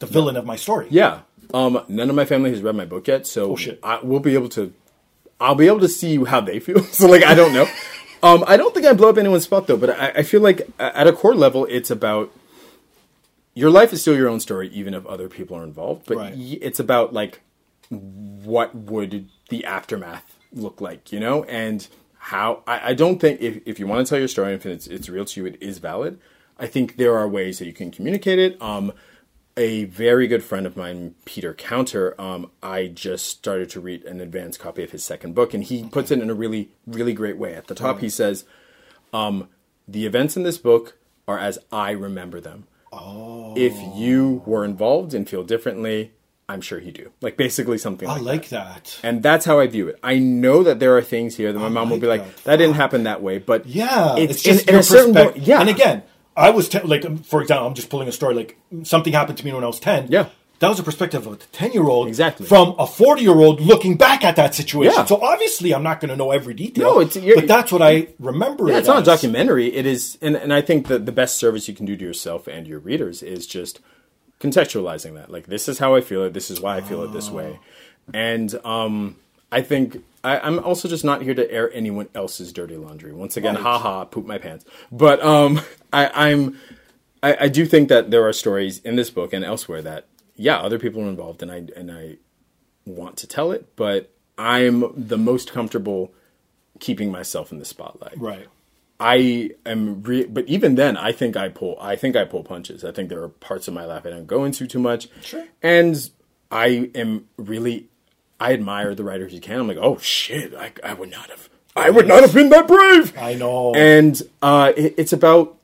the villain of my story. Yeah. Um, none of my family has read my book yet, so Oh, shit. I will be able to. I'll be able to see how they *laughs* feel. so like, I don't know. um, I don't think I blow up anyone's spot though, but I, I feel like at a core level, it's about your life is still your own story, even if other people are involved. But Right. y- it's about like what would the aftermath look like, you know, and how. I, I don't think if if you want to tell your story, and if it's it's real to you, it is valid. I think there are ways that you can communicate it. Um, a very good friend of mine, Peter Counter, um, I just started to read an advanced copy of his second book, and he puts it in a really, really great way. At the top, he says, um, "The events in this book are as I remember them. Oh. If you were involved and feel differently, I'm sure you do. Like basically something I like, like that. that. And that's how I view it. I know that there are things here that my mom will like be like, that. "That didn't happen that way," but Yeah, it's, it's, just in, in a certain point. Yeah, and again, I was te- like, um, for example, I'm just pulling a story. Like something happened to me when I was ten. Yeah. That was a perspective of a ten year old, Exactly. from a forty year old looking back at that situation. Yeah. So obviously, I'm not going to know every detail. No, it's- but that's what I remember. Yeah, it it's not a documentary. It is, and, and I think that the best service you can do to yourself and your readers is just contextualizing that. Like, this is how I feel it. This is why I feel it this way. And um, I think I, I'm also just not here to air anyone else's dirty laundry. Once again, Right. haha, poop my pants. But um, I, I'm, I, I do think that there are stories in this book and elsewhere that, yeah, other people are involved, and I and I want to tell it, but I'm the most comfortable keeping myself in the spotlight. Right. I am, re- but even then, I think I pull. I think I pull punches. I think there are parts of my life I don't go into too much. Sure. And I am really, I admire the writers who can. I'm like, oh shit, I, I would not have, I would not have been that brave. I know. And uh, it, it's about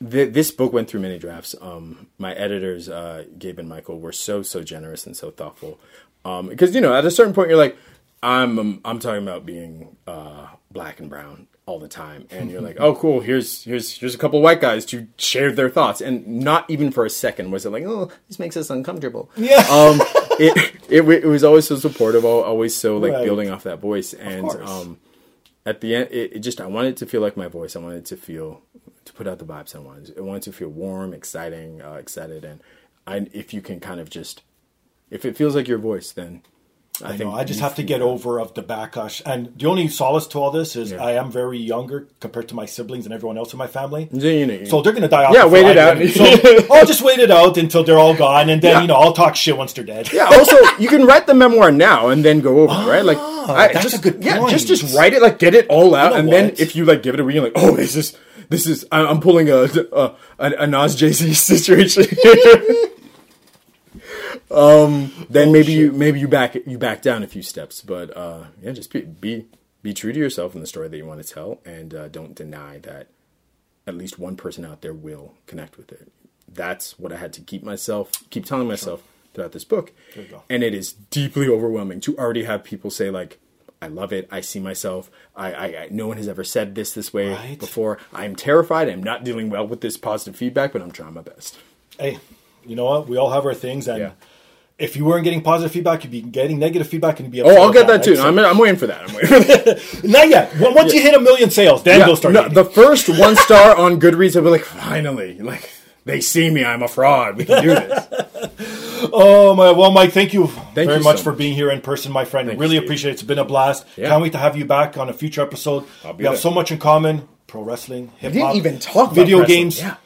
th- this book went through many drafts. Um, my editors, uh, Gabe and Michael, were so so generous and so thoughtful. Um, because you know, at a certain point, you're like, I'm um, I'm talking about being uh, black and brown all the time, and you're like, oh cool, here's here's here's a couple white guys to share their thoughts, and not even for a second was it like, oh, this makes us uncomfortable. Yeah. *laughs* Um, it, it it was always so supportive, always so like Right. building off that voice, and um, at the end, it, it just I wanted it to feel like my voice. I wanted it to feel to put out the vibes I wanted. I wanted to feel warm, exciting, uh, excited, and I, if you can kind of just if it feels like your voice, then I, I think know. I just have to get over of the backlash, and the only solace to all this is Yeah. I am very younger compared to my siblings and everyone else in my family. Yeah, you know, So they're going to die off. Yeah, wait it out. So *laughs* I'll just wait it out until they're all gone, and then Yeah. you know I'll talk shit once they're dead. Yeah. Also, you can write the memoir now and then go over, right? Like, I, that's just, a good point. Yeah, just just write it, like get it all out, know and then if you like give it a read, you're like, oh, this is this is I- I'm pulling a a, a, Nas Jay *laughs* Z situation. *laughs* um, then maybe you maybe you back you back down a few steps, but uh, yeah, just be, be be true to yourself in the story that you want to tell, and uh, don't deny that at least one person out there will connect with it. that's what I had to keep myself, keep telling myself throughout this book. And it is deeply overwhelming to already have people say like, I love it. I see myself. I, I, I no one has ever said this this way Right. before. I'm terrified. I'm not dealing well with this positive feedback, but I'm trying my best. Hey, you know what? We all have our things, and Yeah. if you weren't getting positive feedback, you'd be getting negative feedback, and you'd be. Oh, I'll get that too. right? So- I'm, I'm waiting for that. I'm waiting for that. *laughs* not yet. Once you hit a million sales, then Yeah, they'll start. no, the first one star on Goodreads, I'll be like, finally, like they see me. I'm a fraud. We can do this. *laughs* Oh my! Well, Mike, thank you very you much so for much. being here in person, my friend. Thank really Steve. appreciate it. It's been a blast. Yeah. Can't wait to have you back on a future episode. I'll be we have so much in common: pro wrestling, hip We hop, didn't even talk video wrestling. games. Yeah.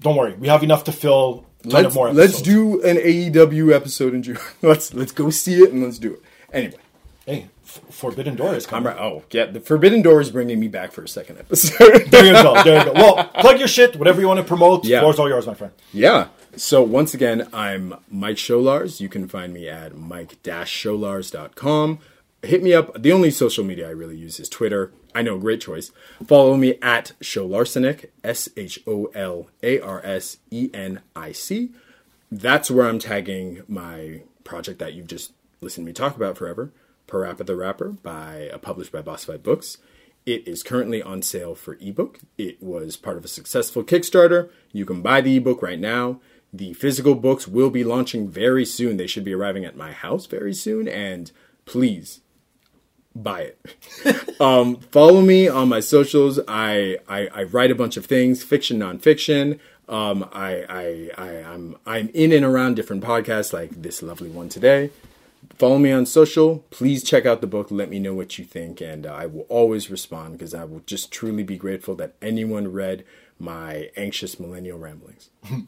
Don't worry, we have enough to fill. A ton Let's of more. let's do an AEW episode in June. *laughs* let's let's go see it and let's do it. Anyway, Hey, Forbidden Door is coming. right. Oh yeah, the Forbidden Door is bringing me back for a second episode. There you go. There you go. *laughs* Well, plug your shit. Whatever you want to promote. Yeah. Floor's all yours, my friend. Yeah. So once again, I'm Mike Sholars. You can find me at mike-sholars.com. Hit me up. The only social media I really use is Twitter. I know, great choice. Follow me at Sholarsenic, S H O L A R S E N I C. That's where I'm tagging my project that you've just listened to me talk about forever, Parappa the Rapper, by uh, published by Boss Fight Books. It is currently on sale for ebook. It was part of a successful Kickstarter. You can buy the ebook right now. The physical books will be launching very soon. They should be arriving at my house very soon. And please buy it. *laughs* um, follow me on my socials. I, I I write a bunch of things, fiction, nonfiction. Um, I I I I'm I'm in and around different podcasts like this lovely one today. Follow me on social. Please check out the book. Let me know what you think, and uh, I will always respond because I will just truly be grateful that anyone read my anxious millennial ramblings. *laughs*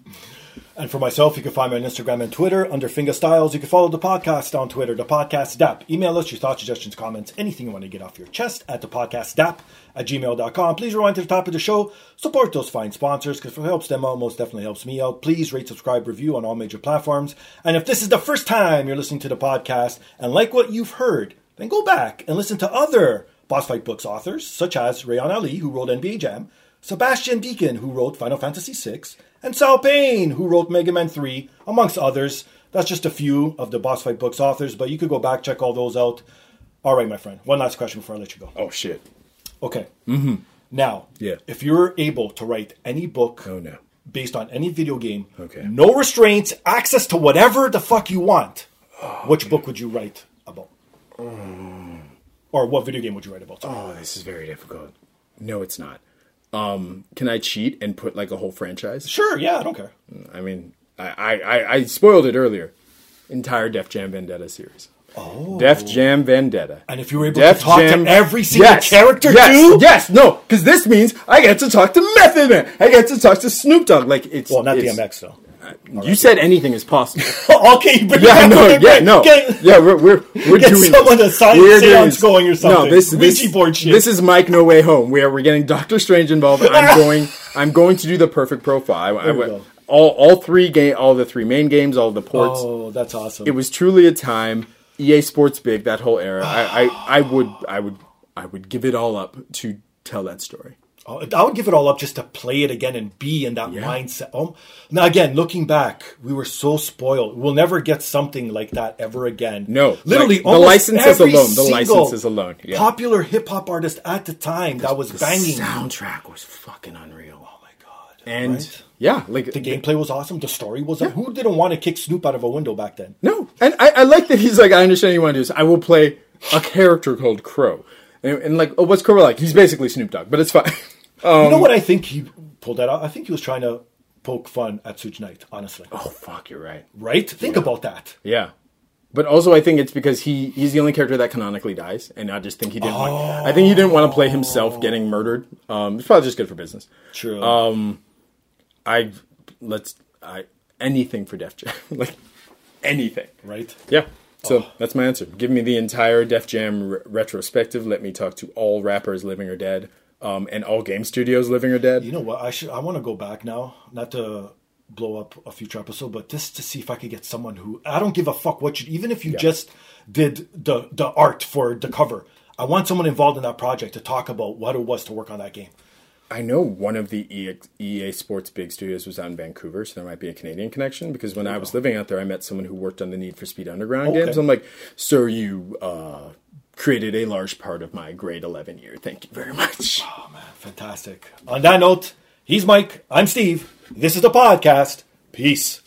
And for myself, you can find me on Instagram and Twitter under Fingastylz. You can follow the podcast on Twitter, the podcast DAP. Email us your thoughts, suggestions, comments, anything you want to get off your chest at the podcast DAP at gmail.com. Please rewind to the top of the show. Support those fine sponsors because it helps them out, most definitely helps me out. Please rate, subscribe, review on all major platforms. And if this is the first time you're listening to the podcast and like what you've heard, then go back and listen to other Boss Fight Books authors, such as Reyan Ali, who wrote NBA Jam, Sebastian Deken, who wrote Final Fantasy VI, and Sal Pane, who wrote Mega Man 3, amongst others. That's just a few of the Boss Fight Books authors, but you could go back, check all those out. All right, my friend. One last question before I let you go. Oh shit! Okay. Mm-hmm. Now, Yeah. if you're able to write any book Oh no. based on any video game, Okay. no restraints, access to whatever the fuck you want, which book would you write about? Or what video game would you write about? Oh, this is very difficult. No, it's not. Um, can I cheat and put like a whole franchise? Sure, yeah, I don't care. I mean, I, I, I, spoiled it earlier. Entire Def Jam Vendetta series. Oh. Def Jam Vendetta. And if you were able to talk to every single yes, character yes, too? Yes, no, because this means I get to talk to Method Man. I get to talk to Snoop Dogg. Like it's Well, not it's, DMX, though. You said anything is possible. *laughs* okay, but Yeah, no, yeah, right, no, get- yeah. We're we're, we're get doing someone this. to sign- We're seance going or something. No, this this this is Mike No Way Home, where we're getting Doctor Strange involved. *laughs* I'm going. I'm going to do the perfect profile. I, I There we go. all all three game, all the three main games, all the ports. Oh, that's awesome. It was truly a time. EA Sports Big, that whole era. I, I I would I would I would give it all up to tell that story. I would give it all up just to play it again and be in that mindset. Oh, now again, looking back, we were so spoiled. We'll never get something like that ever again. No, literally, like, the licenses alone, the licenses alone, yeah. Popular hip hop artist at the time that was The banging. soundtrack was fucking unreal. Oh my god! And Right? yeah, like the gameplay was awesome. The story was. Who didn't want to kick Snoop out of a window back then? No, and I, I like that he's like, I understand you want to do this. I will play a character called Crow, and, and like, oh, what's Crow like? He's basically Snoop Dogg, but it's fine. *laughs* you Um, know what I think he pulled that out? I think he was trying to poke fun at Suge Knight. Honestly, oh fuck, you're right. right? Think about that. Yeah, but also I think it's because he he's the only character that canonically dies, and I just think he didn't. Want, I think he didn't want to play himself getting murdered. Um, it's probably just good for business. True. I let's I anything for Def Jam, *laughs* like anything. right. Yeah. So that's my answer. Give me the entire Def Jam re- retrospective. Let me talk to all rappers, living or dead, um, and all game studios, living or dead. You know what? I should. I want to go back now, not to blow up a future episode, but just to see if I could get someone who I don't give a fuck what you. Even if you just did the the art for the cover, I want someone involved in that project to talk about what it was to work on that game. I know one of the EA, EA Sports big studios was out in Vancouver, so there might be a Canadian connection. Because when I was living out there, I met someone who worked on the Need for Speed Underground Okay. games. I'm like, "Sir, you uh, created a large part of my grade 11 year. Thank you very much." Oh man, fantastic. On that note, he's Mike. I'm Steve. This is the podcast. Peace.